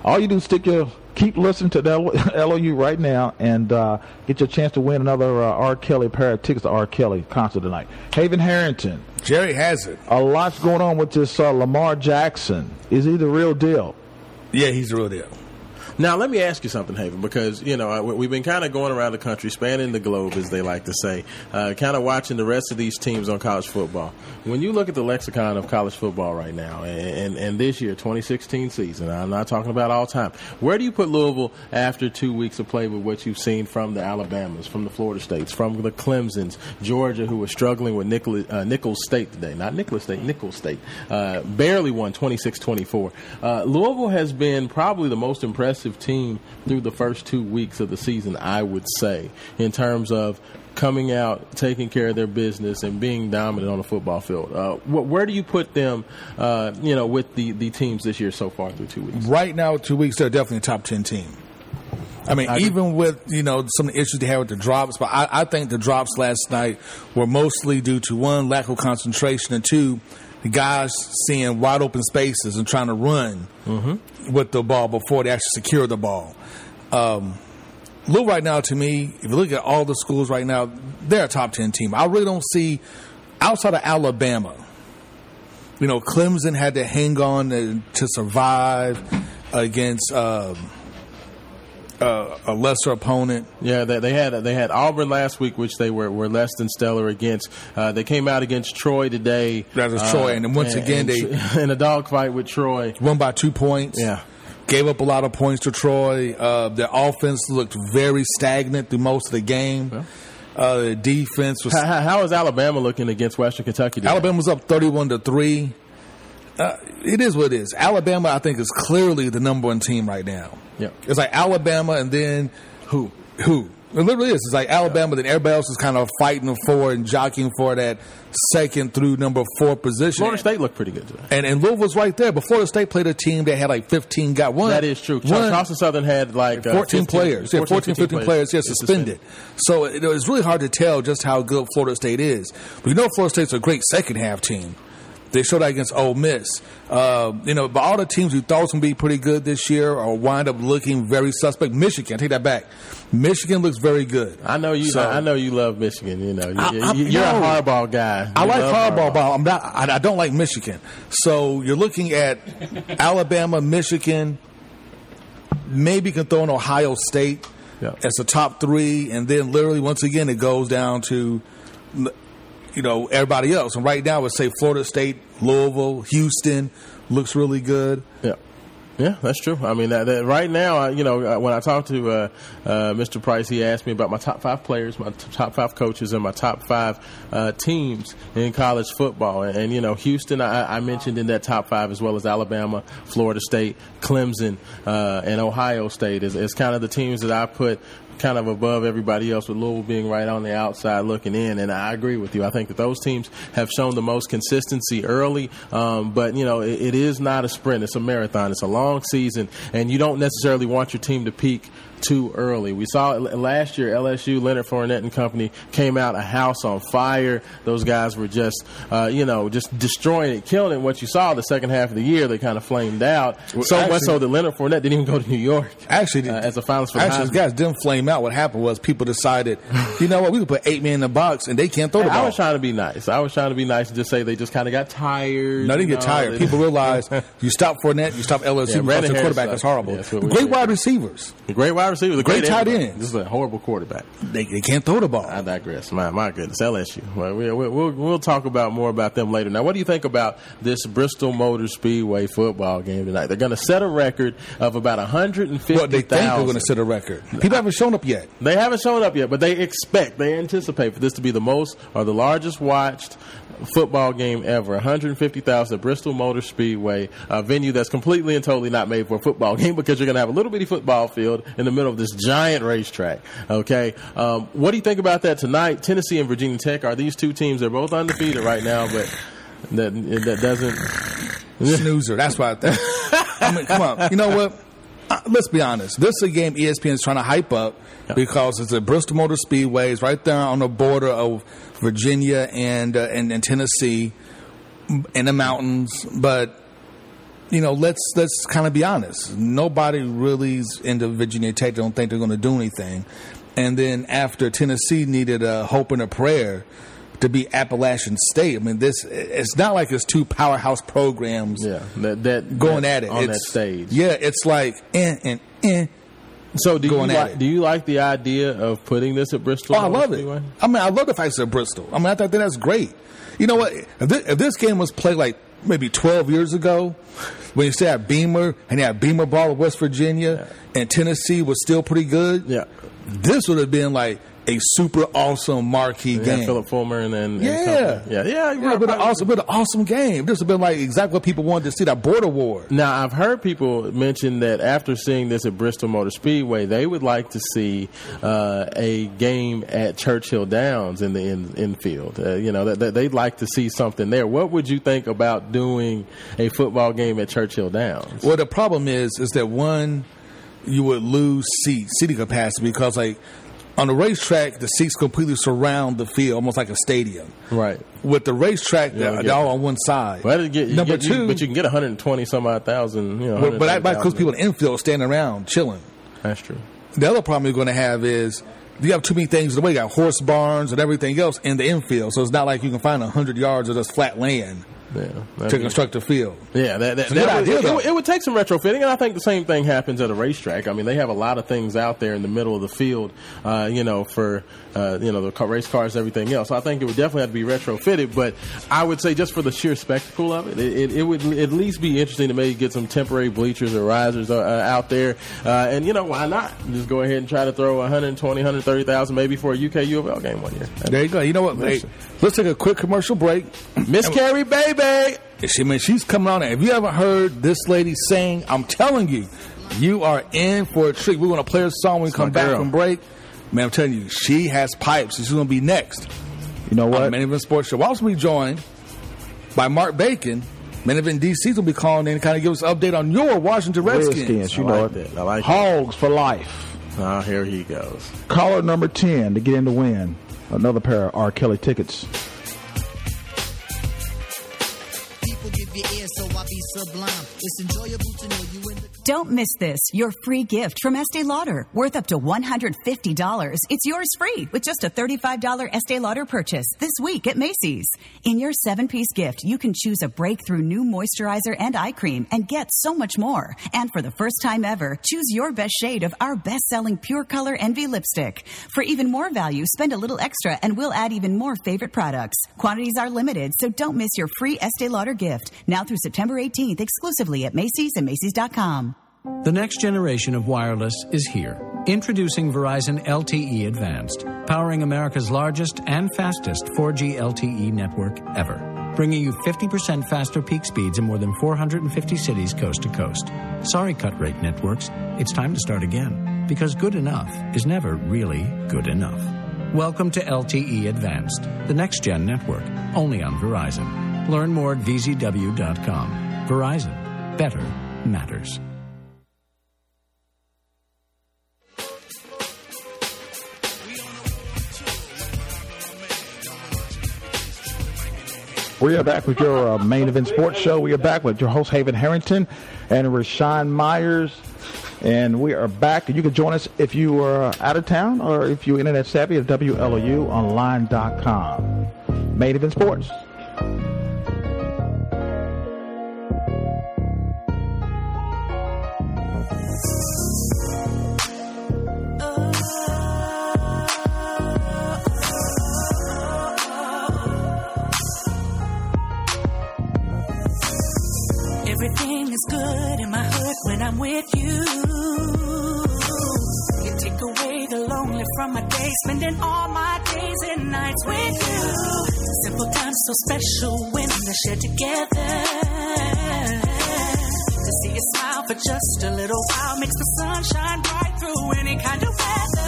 All you do is stick your keep listening to the L- LOU right now and uh, get your chance to win another uh, R. Kelly pair of tickets to R. Kelly concert tonight. Haven Harrington. Jerry has it. A lot's going on with this uh, Lamar Jackson. Is he the real deal? Yeah, he's the real deal. Now, let me ask you something, Haven, because you know we've been kind of going around the country, spanning the globe, as they like to say, uh, kind of watching the rest of these teams on college football. When you look at the lexicon of college football right now, and, and, this year, 2016 season, I'm not talking about all time. Where do you put Louisville after two weeks of play with what you've seen from the Alabamas, from the Florida States, from the Clemsons, Georgia, who was struggling with Nicholas, uh, Nichols State today, not Nicholas State, Nichols State, uh, barely won 26-24. Uh, Louisville has been probably the most impressive team through the first two weeks of the season, I would say, in terms of coming out, taking care of their business, and being dominant on the football field. Uh, wh- where do you put them, uh, you know, with the, the teams this year so far through two weeks? Right now, two weeks, they're definitely a top 10 team. I mean, I- even with, you know, some of the issues they had with the drops, but I, I think the drops last night were mostly due to one, lack of concentration, and two, guys seeing wide open spaces and trying to run with the ball before they actually secure the ball. Um, Lou, right now, to me, if you look at all the schools right now, they're a top 10 team. I really don't see, outside of Alabama, you know, Clemson had to hang on to, to survive against um, uh, a lesser opponent. Yeah, they, they had they had Auburn last week, which they were, were less than stellar against. Uh, they came out against Troy today. That was uh, Troy, and then once again, they- <laughs> in a dogfight with Troy. Won by two points. Yeah. Gave up a lot of points to Troy. Uh, their offense looked very stagnant through most of the game. Uh, the defense was. How, how- is Alabama looking against Western Kentucky? Today? Alabama was up thirty-one to three. Uh, it is what it is. Alabama, I think, is clearly the number one team right now. Yeah. It's like Alabama, and then who? Who? It literally is. It's like Alabama, then everybody else is kind of fighting for and jockeying for that second through number four position. Florida State looked pretty good today. And and Louisville's right there. But Florida State played a team that had like 15 got one. That is true. One, Charleston Southern had like uh, 14 players. Yeah, 14, 15 players, yeah, yeah, suspended. So it, it's really hard to tell just how good Florida State is. But you know Florida State's a great second half team. They showed that against Ole Miss. Uh, you know, but all the teams who thought was going to be pretty good this year are wind up looking very suspect. Michigan, take that back. Michigan looks very good. I know you. So- I know you love Michigan. You know, you, I- you're a hardball guy. I like love hardball, but I'm not. I, I don't like Michigan. So you're looking at Alabama, Michigan. Maybe can throw in Ohio State as the top three, and then literally once again it goes down to, you know, everybody else. And right now, I would say Florida State, Louisville, Houston looks really good. Yeah. Yeah, that's true. I mean, that, that right now, you know, when I talked to uh, uh, Mr. Price, he asked me about my top five players, my t- top five coaches, and my top five uh, teams in college football. And, and you know, Houston, I, I mentioned in that top five, as well as Alabama, Florida State, Clemson, uh, and Ohio State, is, is kind of the teams that I put kind of above everybody else, with Louisville being right on the outside looking in. And I agree with you. I think that those teams have shown the most consistency early, um, but you know it, it is not a sprint; it's a marathon. It's a long season, and you don't necessarily want your team to peak too early. We saw last year, LSU, Leonard Fournette and company came out a house on fire. Those guys were just, uh, you know, just destroying it, killing it. What you saw the second half of the year, they kind of flamed out. Well, so much so that Leonard Fournette didn't even go to New York. <laughs> Actually, uh, as a finalist for the Actually, these guys didn't flame out. What happened was people decided, you know what, we can put eight men in the box and they can't throw the I ball. I was trying to be nice. I was trying to be nice and just say they just kind of got tired. No, they get know, tired. they- People <laughs> realize you stop Fournette, you stop LSU, Yeah, the quarterback is horrible. Yeah, great wide receivers. The great wide receiver, the Great great, tight end. This is a horrible quarterback. They, they can't throw the ball. I digress. My my goodness, LSU. Well, we, we, we'll we'll talk about more about them later. Now, what do you think about this Bristol Motor Speedway football game tonight? They're going to set a record of about 150,000. Well, they think they're going to set a record. People haven't shown up yet. They haven't shown up yet, but they expect, they anticipate for this to be the most or the largest watched football game ever. 150,000 Bristol Motor Speedway, a venue that's completely and totally not made for a football <laughs> game because you're going to have a little bitty football field in the middle of this giant racetrack. Okay, um, what do you think about that tonight? Tennessee and Virginia Tech are these two teams? They're both undefeated right now, but that that doesn't. <laughs> Snoozer. That's why I think. I mean, come on. You know what? Uh, let's be honest. This is a game ESPN is trying to hype up because it's at Bristol Motor Speedway. It's right there on the border of Virginia and uh, and, and Tennessee in the mountains. But you know, let's let's kind of be honest. Nobody really's into Virginia Tech. Don't think they're going to do anything. And then after Tennessee needed a hope and a prayer to be Appalachian State. I mean, this it's not like it's two powerhouse programs. Yeah, that, that going that- at it on that stage. Yeah, it's like eh and eh. So do you like, do you like the idea of putting this at Bristol? Oh, I love it. I mean, I love the fact it's at Bristol. I mean, I think that's great. You know what? If this, if this game was played like maybe 12 years ago, when you still had Beamer and you had Beamer ball of West Virginia and Tennessee was still pretty good, yeah, this would have been like a super awesome marquee Yeah, game. Philip Fulmer and then and Yeah, company. yeah, yeah. yeah, but an awesome, but an awesome game. This would have been like exactly what people wanted to see. That border war. Now, I've heard people mention that after seeing this at Bristol Motor Speedway, they would like to see uh, a game at Churchill Downs in the in, infield. Uh, you know, that, that they'd like to see something there. What would you think about doing a football game at Churchill Downs? Well, the problem is, is that one, you would lose seat seating capacity because, like, on the racetrack, the seats completely surround the field, almost like a stadium. Right. With the racetrack, You they're, they're all on one side. Well, get, you Number get- you- two, but you can get 120 some odd thousand. You know, but, but that 130,000. people in the infield standing around chilling. That's true. The other problem you're going to have is you have too many things in the way. You got horse barns and everything else in the infield, so it's not like you can find hundred yards of just flat land Yeah, to construct a field. Yeah, that, that, It's a good that would- idea, it, though. it would take some retrofitting, and I think the same thing happens at a racetrack. I mean, they have a lot of things out there in the middle of the field, uh, you know, for uh, you know the race cars, everything else. So I think it would definitely have to be retrofitted. But I would say just for the sheer spectacle of it, it, it, it would at least be interesting to maybe get some temporary bleachers or risers uh, uh, out there, uh, and you know why not? Just go ahead and try to throw 120, 130,000 maybe for a UK UFL game one year. There you go. You know what? Hey, let's take a quick commercial break. Miss Carri, baby. She, I mean, she's coming on. If you haven't heard this lady sing, I'm telling you, you are in for a treat. We're going to play her song when we come back girl. from break. Man, I'm telling you, she has pipes. She's going to be next. You know On the what? Main Event Sports Show. We'll also be joined by Mark Bacon. Main Event DC will be calling in and kind of give us an update on your Washington Redskins. Redskins, you I know like it. that. I like Hogs for life. Oh, here he goes. Caller number 10 to get in to win another pair of R. Kelly tickets. your ear, so I'll be sublime. It's enjoyable to know you in the. Don't miss this. Your free gift from Estee Lauder, worth up to $150. It's yours free with just a $35 Estee Lauder purchase this week at Macy's. In your seven piece gift, you can choose a breakthrough new moisturizer and eye cream and get so much more. And for the first time ever, choose your best shade of our best selling Pure Color Envy lipstick. For even more value, spend a little extra and we'll add even more favorite products. Quantities are limited, so don't miss your free Estee Lauder gift now through September 18th exclusively at Macy's and Macy's.com. The next generation of wireless is here. Introducing Verizon LTE Advanced, powering America's largest and fastest 4G LTE network ever, bringing you 50% faster peak speeds in more than 450 cities coast to coast. Sorry, cut rate networks, it's time to start again, because good enough is never really good enough. Welcome to LTE Advanced, the next gen network, only on Verizon. Learn more at vzw.com. Verizon, better matters. We are back with your uh, main event sports show. We are back with your host Haven Harrington and Rashawn Myers, and we are back. You can join us if you are out of town or if you're internet savvy at WLOUonline.com. Main event sports. From my day, spending all my days and nights with you. Simple times so special when they're shared together. To see you smile for just a little while makes the sun shine bright through any kind of weather.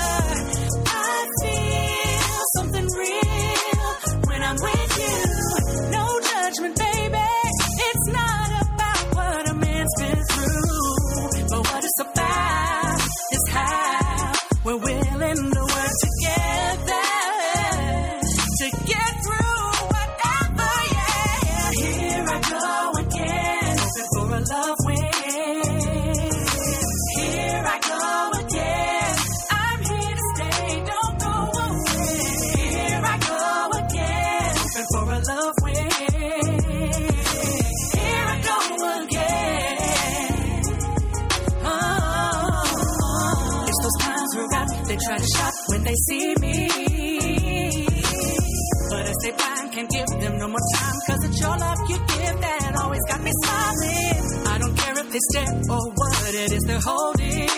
Don't care if they stare or what it is they're holding.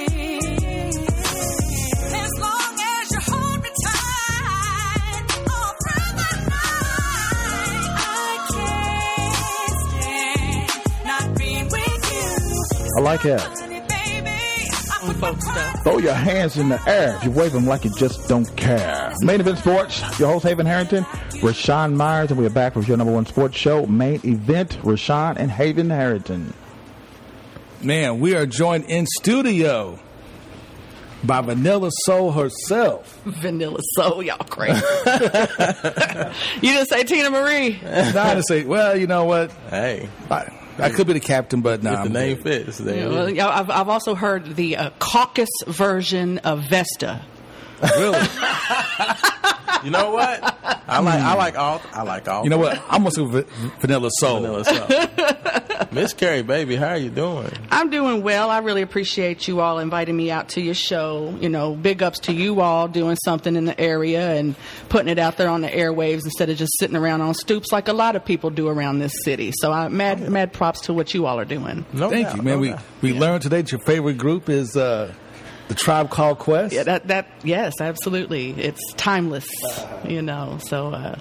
As long as you hold me tight, all through the night, I can't stand not being with you. I like that. Throw your hands in the air if you wave them like you just don't care. Main Event Sports, your host Haven Harrington, Rashawn Myers, and we are back with your number one sports show, Main Event, Rashawn and Haven Harrington. Man, we are joined in studio by Vanilla Soul herself. Vanilla Soul, y'all crazy. <laughs> you didn't say Teena Marie. No, I didn't say. Well, you know what? Hey, I, I could be the captain, but no. if the name fits, there Yeah, well, I've, I've also heard the uh, caucus version of Vesta. Really? <laughs> You know what? I like I like all I like all. You know what? I'm gonna say <laughs> Vanilla Soul. Vanilla Soul. <laughs> Miss Carri, baby, how are you doing? I'm doing well. I really appreciate you all inviting me out to your show. You know, big ups to you all doing something in the area and putting it out there on the airwaves instead of just sitting around on stoops like a lot of people do around this city. So I mad mad props to what you all are doing. Thank you, man. we we learned today that your favorite group is uh, the Tribe Called Quest. Yeah, that that yes, absolutely. It's timeless, you know. So uh,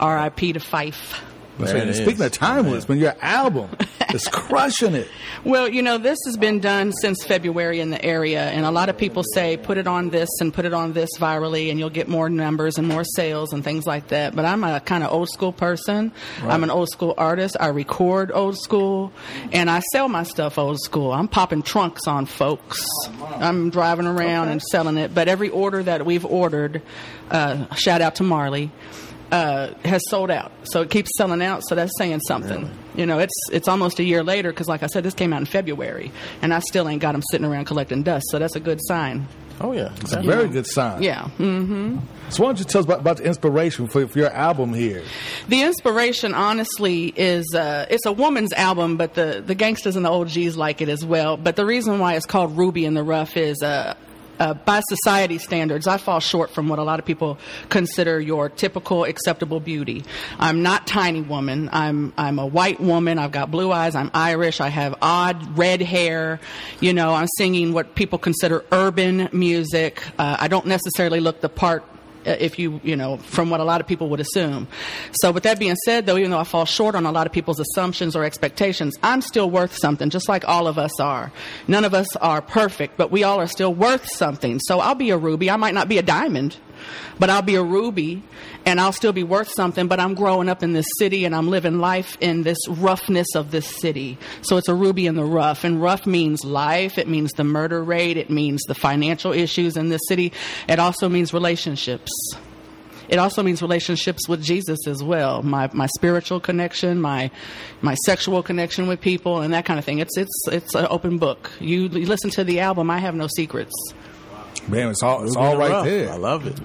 R.I.P. to Phife. Right. Speaking of timeless, man, your album is <laughs> crushing it. Well, you know, this has been done since February in the area, and a lot of people say put it on this and put it on this virally, and you'll get more numbers and more sales and things like that. But I'm a kind of old school person. Right. I'm an old school artist. I record old school, and I sell my stuff old school. I'm popping trunks on folks. I'm driving around and selling it. But every order that we've ordered, uh, shout out to Marley. Uh, has sold out, so it keeps selling out. So that's saying something. You know, it's it's almost a year later because, like I said, this came out in February, and I still ain't got them sitting around collecting dust. So that's a good sign. Oh yeah, It's a very good sign. Yeah. hmm So why don't you tell us about, about the inspiration for, for your album here? The inspiration, honestly, is uh, it's a woman's album, but the the gangsters and the OGs like it as well. But the reason why it's called Ruby in the Rough is. Uh, uh, by society standards, I fall short from what a lot of people consider your typical acceptable beauty. I'm not tiny woman. I'm I'm a white woman. I've got blue eyes. I'm Irish. I have odd red hair. You know, I'm singing what people consider urban music. Uh, I don't necessarily look the part Uh, if you you know from what a lot of people would assume. So with that being said though even though i fall short on a lot of people's assumptions or expectations i'm still worth something just like all of us are. None of us are perfect but we all are still worth something. So i'll be a ruby. I might not be a diamond but I'll be a ruby and I'll still be worth something, but I'm growing up in this city and I'm living life in this roughness of this city. So it's a ruby in the rough. And rough means life, it means the murder rate, it means the financial issues in this city, it also means relationships. It also means relationships with Jesus as well. My my spiritual connection, my my sexual connection with people, and that kind of thing. It's it's it's an open book. You, listen to the album. I have no secrets. Man, it's all it's all right Rough. there. I love it.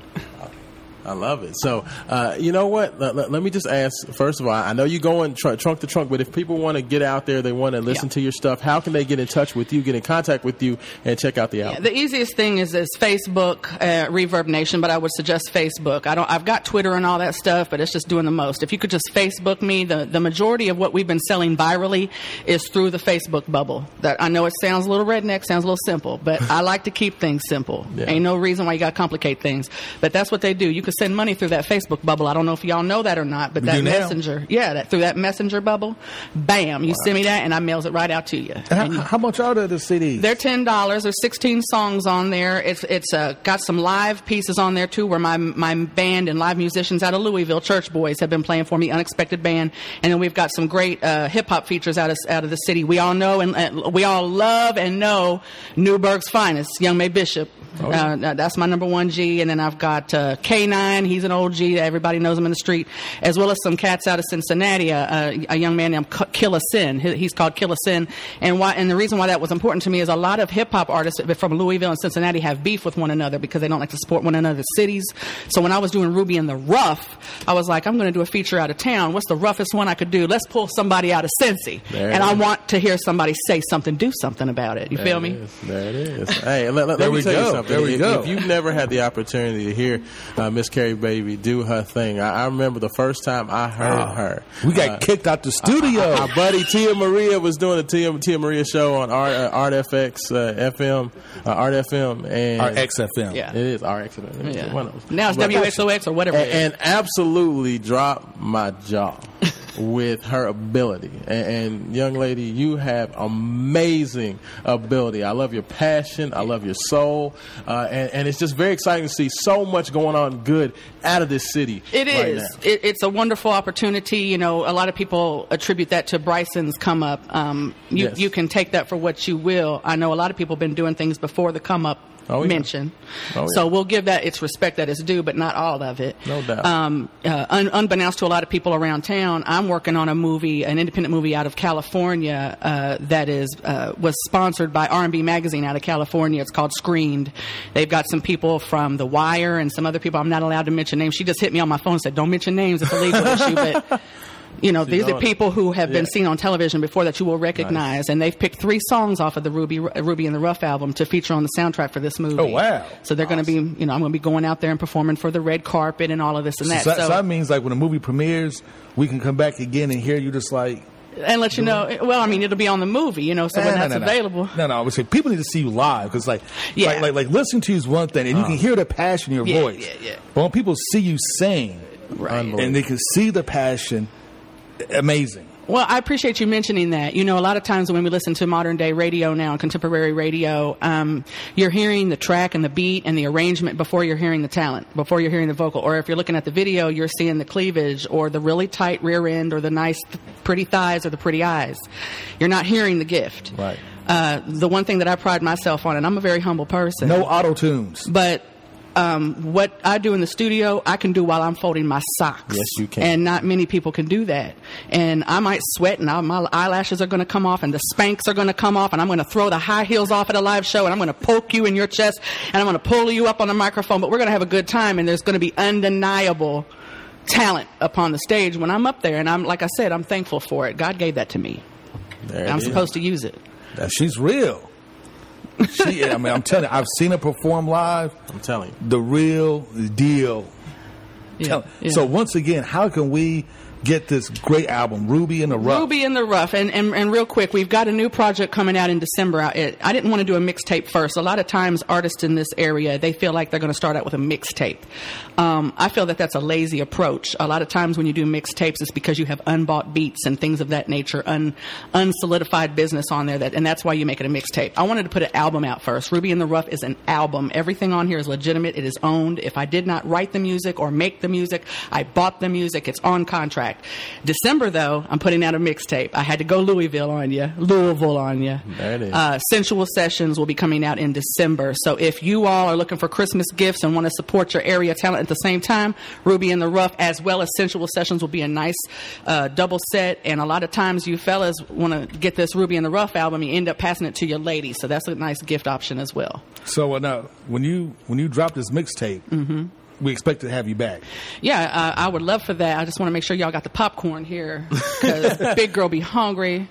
I love it. So, uh, you know what? Let, let- let me just ask. First of all, I know you going tr- trunk to trunk, but if people want to get out there, they want to listen to your stuff. How can they get in touch with you, get in contact with you, and check out the album? The easiest thing is is Facebook, uh, ReverbNation, but I would suggest Facebook. I don't. I've got Twitter and all that stuff, but it's just doing the most. If you could just Facebook me, the the majority of what we've been selling virally is through the Facebook bubble. That I know it sounds a little redneck, sounds a little simple, but I like to keep things simple. <laughs> Yeah. Ain't no reason why you got to complicate things. But that's what they do. You can send money through that Facebook bubble. I don't know if y'all know that or not, but that messenger, now. yeah, that through that messenger bubble, bam, you wow. send me that and I mails it right out to you. How, much how, much are the CDs? They're ten dollars. There's sixteen songs on there. It's it's uh, got some live pieces on there too, where my my band and live musicians out of Louisville, Church Boys, have been playing for me, Unexpected Band, and then we've got some great uh, hip hop features out of out of the city. We all know and uh, we all love and know Newburgh's finest, Young May Bishop. Oh. Uh, that's my number one G, and then I've got uh, K9 He's an old G. Everybody knows him in the street, as well as some cats out of Cincinnati, uh, uh, a young man named Killa Sin. He's called Killa Sin. And, why, and the reason why that was important to me is a lot of hip hop artists from Louisville and Cincinnati have beef with one another because they don't like to support one another's cities. So when I was doing Ruby in the Rough, I was like, I'm going to do a feature out of town. What's the roughest one I could do? Let's pull somebody out of Cincy. There and I want to hear somebody say something, do something about it. You there feel me? Is. There it is. <laughs> Hey, let, let, there let me tell go. you something. There we if, go. If you've never had the opportunity to hear uh, Miss Carri Baby do her thing, I, I remember the first time I heard Ah, her. we got Uh, kicked out the studio. My buddy Tia Maria was doing a Tia, Tia Maria show on Art, uh, Art FX uh, FM, uh, Art FM, and Our XFM. Yeah. It is RX FM. Yeah. One of them. Now it's But- WXOX or whatever. it is. and, and absolutely dropped my jaw with her ability. And, and young lady, you have amazing ability. I love your passion. I love your soul, uh, and, and it's just very exciting to see so much going on good out of this city. It right is. now. It, it's a wonderful opportunity. You know, a lot of people attribute that to Bryson's come up. Um, you, Yes. you can take that for what you will. I know a lot of people have been doing things before the come up Oh, yeah. mention. Oh, yeah. So we'll give that its respect that it's due, but not all of it. No doubt. Um, uh, un- unbeknownst to a lot of people around town, I'm working on a movie, an independent movie out of California uh, that is uh, was sponsored by R&B Magazine out of California. It's called Screened. They've got some people from The Wire and some other people. I'm not allowed to mention names. She just hit me on my phone and said, "Don't mention names. It's a legal issue." But you know, these are people who have been Yeah. seen on television before that you will recognize, and they've picked three songs off of the Ruby Ruby and the Rough album to feature on the soundtrack for this movie. Oh, wow. So they're going to be, you know, I'm going to be going out there and performing for the red carpet and all of this and So, that. so- So, so that means like when the movie premieres, we can come back again and hear you just like. and let you know. Well, I mean, it'll be on the movie, you know, so when Eh, that's no, no. available. No, no, I would say people need to see you live because, like, Yeah. like, like, like, listening to you is one thing, and you can hear the passion in your Yeah, voice. yeah, yeah. But when people see you sing, Right. and they can see the passion, amazing. Well, I appreciate you mentioning that. You know, a lot of times when we listen to modern day radio now, contemporary radio, um, you're hearing the track and the beat and the arrangement before you're hearing the talent, before you're hearing the vocal. Or if you're looking at the video, you're seeing the cleavage or the really tight rear end or the nice, pretty thighs or the pretty eyes. You're not hearing the gift. Right. Uh, the one thing that I pride myself on, and I'm a very humble person. No auto tunes. But um, what I do in the studio, I can do while I'm folding my socks. Yes, you can. And not many people can do that. And I might sweat, and I, my eyelashes are going to come off, and the Spanx are going to come off, and I'm going to throw the high heels off at a live show, and I'm going to poke you in your chest, and I'm going to pull you up on the microphone. But we're going to have a good time, and there's going to be undeniable talent upon the stage when I'm up there. And I'm like I said, I'm thankful for it. God gave that to me. I'm is. supposed to use it. Now, she's real. She, I mean, I'm telling you, I've seen her perform live. I'm telling you. The real deal. Yeah, Tell- yeah. So, once again, how can we get this great album, Ruby in the Rough? Ruby in the Rough, and, and and real quick, we've got a new project coming out in December. I, I didn't want to do a mixtape first. A lot of times, artists in this area they feel like they're going to start out with a mixtape. Um, I feel that that's a lazy approach. A lot of times, when you do mixtapes, it's because you have unbought beats and things of that nature, un, unsolidified business on there, that and that's why you make it a mixtape. I wanted to put an album out first. Ruby in the Rough is an album. Everything on here is legitimate. It is owned. If I did not write the music or make the music, I bought the music. It's on contract. December though, I'm putting out a mixtape. I had to go Louisville on you, Louisville on you. There it is. Uh, Sensual Sessions will be coming out in December. So if you all are looking for Christmas gifts and want to support your area talent at the same time, Ruby in the Rough as well as Sensual Sessions will be a nice uh, double set. And a lot of times you fellas want to get this Ruby in the Rough album, you end up passing it to your ladies. So that's a nice gift option as well. So, uh, now, when you when you drop this mixtape, Mm-hmm. We expect to have you back. Yeah, uh, I would love for that. I just want to make sure y'all got the popcorn here because big girl be hungry,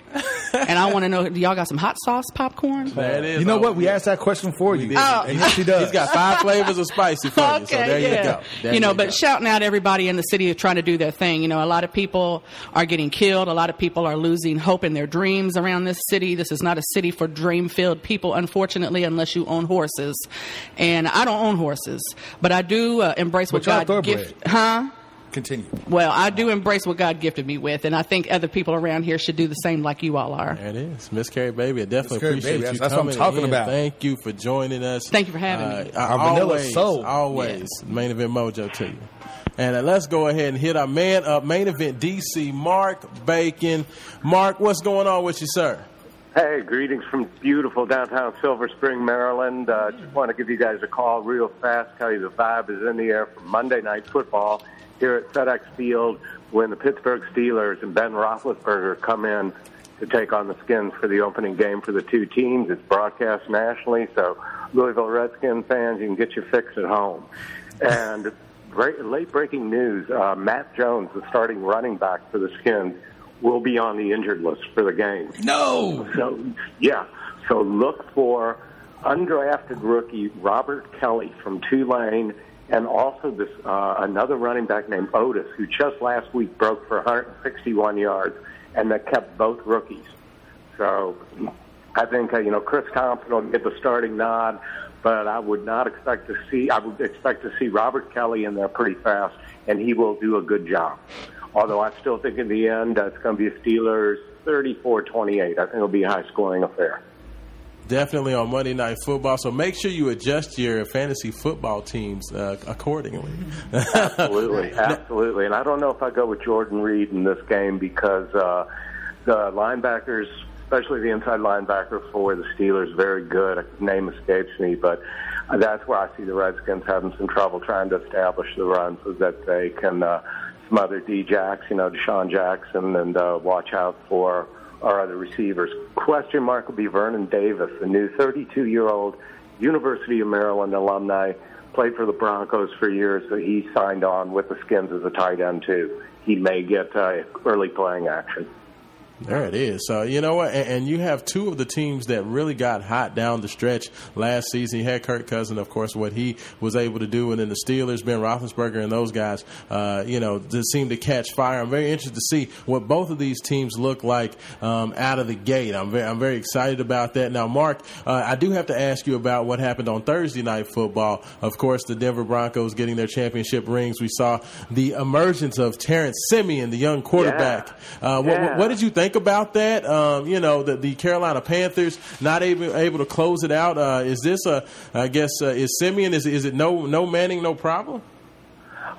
and I want to know do y'all got some hot sauce popcorn? There it is. You know what? We asked that question for you. Oh. and yes, she does. He's got five flavors of spicy for you. So there you go. There you know, you but go. shouting out everybody in the city who's trying to do their thing. You know, a lot of people are getting killed. A lot of people are losing hope in their dreams around this city. This is not a city for dream-filled people, unfortunately, unless you own horses. And I don't own horses, but I do uh, embrace what But y'all God thoroughbred. gift. Huh? Continue. Well, I do embrace what God gifted me with, and I think other people around here should do the same like you all are. There it is. Miss Carri Baby, I definitely Carri appreciate Baby, you that's what I'm talking in. about. Thank you for joining us. Thank you for having Uh, me. I- Our vanilla always, soul. Always. Main event mojo to you. And uh, let's go ahead and hit our man up. Main event DC, Mark Bacon. Mark, what's going on with you, sir? Hey, greetings from beautiful downtown Silver Spring, Maryland. Uh, just want to give you guys a call real fast, tell you the vibe is in the air for Monday Night Football here at FedEx Field when the Pittsburgh Steelers and Ben Roethlisberger come in to take on the Skins for the opening game for the two teams. It's broadcast nationally, so Louisville Redskin fans, you can get your fix at home. And <laughs> late breaking news: uh, Matt Jones, the starting running back for the Skins, will be on the injured list for the game. No. So yeah, so look for undrafted rookie Robert Kelley from Tulane, and also this uh, another running back named Otis, who just last week broke for 161 yards, and that kept both rookies. So I think uh, you know Chris Thompson will get the starting nod, but I would not expect to see. I would expect to see Robert Kelley in there pretty fast, and he will do a good job. Although I still think in the end uh, it's going to be Steelers 34-28. I think it'll be a high-scoring affair. Definitely on Monday Night Football. So make sure you adjust your fantasy football teams uh, accordingly. absolutely, <laughs> absolutely. And I don't know if I go with Jordan Reed in this game because uh, the linebackers, especially the inside linebacker for the Steelers, very good. Name escapes me, but that's where I see the Redskins having some trouble trying to establish the run so that they can uh, smother D. Jacks, you know, DeSean Jackson, and uh, watch out for our other receivers. Question mark will be Vernon Davis, the new 32-year-old University of Maryland alumni played for the Broncos for years. So he signed on with the Skins as a tight end too. He may get uh, early playing action. There it is. So you know what, and, and you have two of the teams that really got hot down the stretch last season. You had Kirk Cousin, of course, what he was able to do, and then the Steelers, Ben Roethlisberger, and those guys, uh, you know, just seem to catch fire. I'm very interested to see what both of these teams look like um, out of the gate. I'm very, I'm very excited about that. Now, Mark, uh, I do have to ask you about what happened on Thursday night football. Of course, the Denver Broncos getting their championship rings. We saw the emergence of Terrence Siemian, the young quarterback. Uh, what, Yeah. what, what did you think about that? Um, you know, the, the Carolina Panthers not able able to close it out. Uh, is this a? I guess uh, is Siemian? Is is it no no Manning no problem?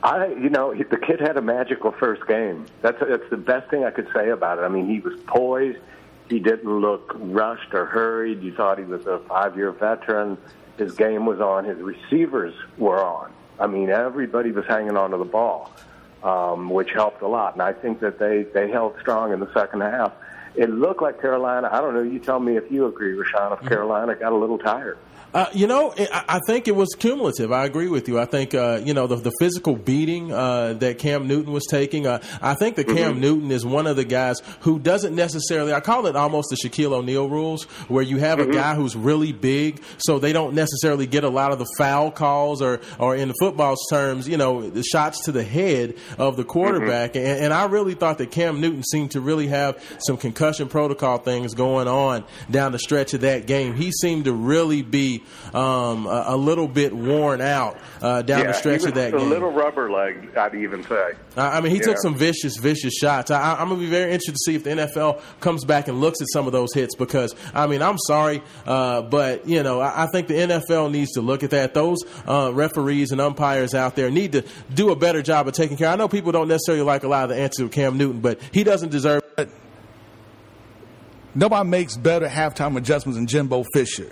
I, you know, the kid had a magical first game. That's that's the best thing I could say about it. I mean, he was poised. He didn't look rushed or hurried. You thought he was a five-year veteran, His game was on. His receivers were on. I mean, everybody was hanging on to the ball, um, which helped a lot. And I think that they, they held strong in the second half. It looked like Carolina, I don't know, you tell me if you agree, Rashawn, if Carolina got a little tired. Uh, you know, I I think it was cumulative. I agree with you. I think uh, you know the, the physical beating uh, that Cam Newton was taking. Uh, I think that Cam Mhm. Newton is one of the guys who doesn't necessarily. I call it almost the Shaquille O'Neal rules, where you have a guy who's really big, so they don't necessarily get a lot of the foul calls, or or in football's terms, you know, the shots to the head of the quarterback. And, and I really thought that Cam Newton seemed to really have some concussion protocol things going on down the stretch of that game. He seemed to really be um, a, a little bit worn out uh, down yeah, the stretch he of was that a game. little rubber leg, I'd even say. I I mean, he Yeah. took some vicious, vicious shots. I, I- I'm going to be very interested to see if the NFL comes back and looks at some of those hits because, I mean, I'm sorry, uh, but, you know, I, I think the NFL needs to look at that. Those uh, referees and umpires out there need to do a better job of taking care. I know people don't necessarily like a lot of the answers of Cam Newton, but he doesn't deserve it. Nobody makes better halftime adjustments than Jimbo Fisher.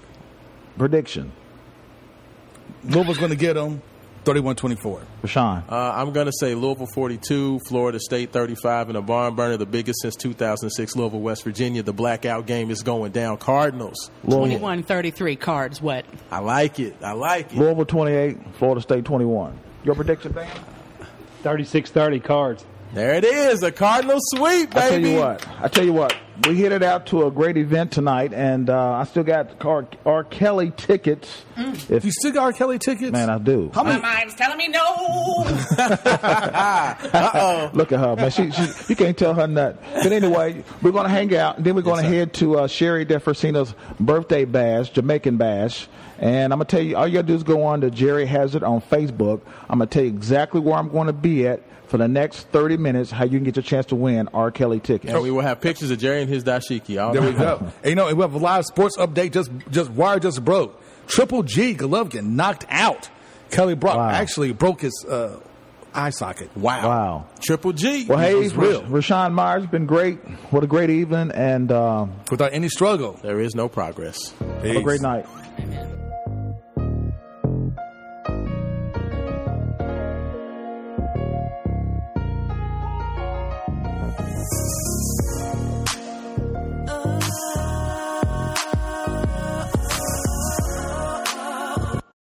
Prediction. Louisville's going to get them 31-24. Rashawn. Uh, I'm going to say Louisville 42, Florida State 35, and a barn burner, the biggest since 2006, Louisville, West Virginia. The blackout game is going down. Cardinals. 21 33 cards, what? I like it. I like it. Louisville 28, Florida State 21. Your prediction, Dan? 36-30 cards. There it is, a Cardinal sweep, baby. I tell you what. I tell you what. We hit it out to a great event tonight, and uh, I still got R. R. Kelly tickets. If you still got R. Kelly tickets? Man, I do. My mind's telling me no. <laughs> oh, Look at her, man. She, she, you can't tell her nothing. But anyway, we're going to hang out, and then we're going to head to uh, Sherry DeFrosino's birthday bash, Jamaican bash. And I'm going to tell you, all you got to do is go on to Jerry Hazard on Facebook. I'm going to tell you exactly where I'm going to be at for the next 30 minutes, how you can get your chance to win R. Kelly tickets. And we will have pictures of Jerry and his dashiki. All There we go. <laughs> And you know, we have a live sports update. Just, just wire just broke. Triple G Golovkin knocked out. Kell Brook actually broke his uh, eye socket. Wow. Wow. Triple G. Well, hey, It's real. Rashawn Myers been great. What a great evening, and uh, without any struggle, there is no progress. Have a great night.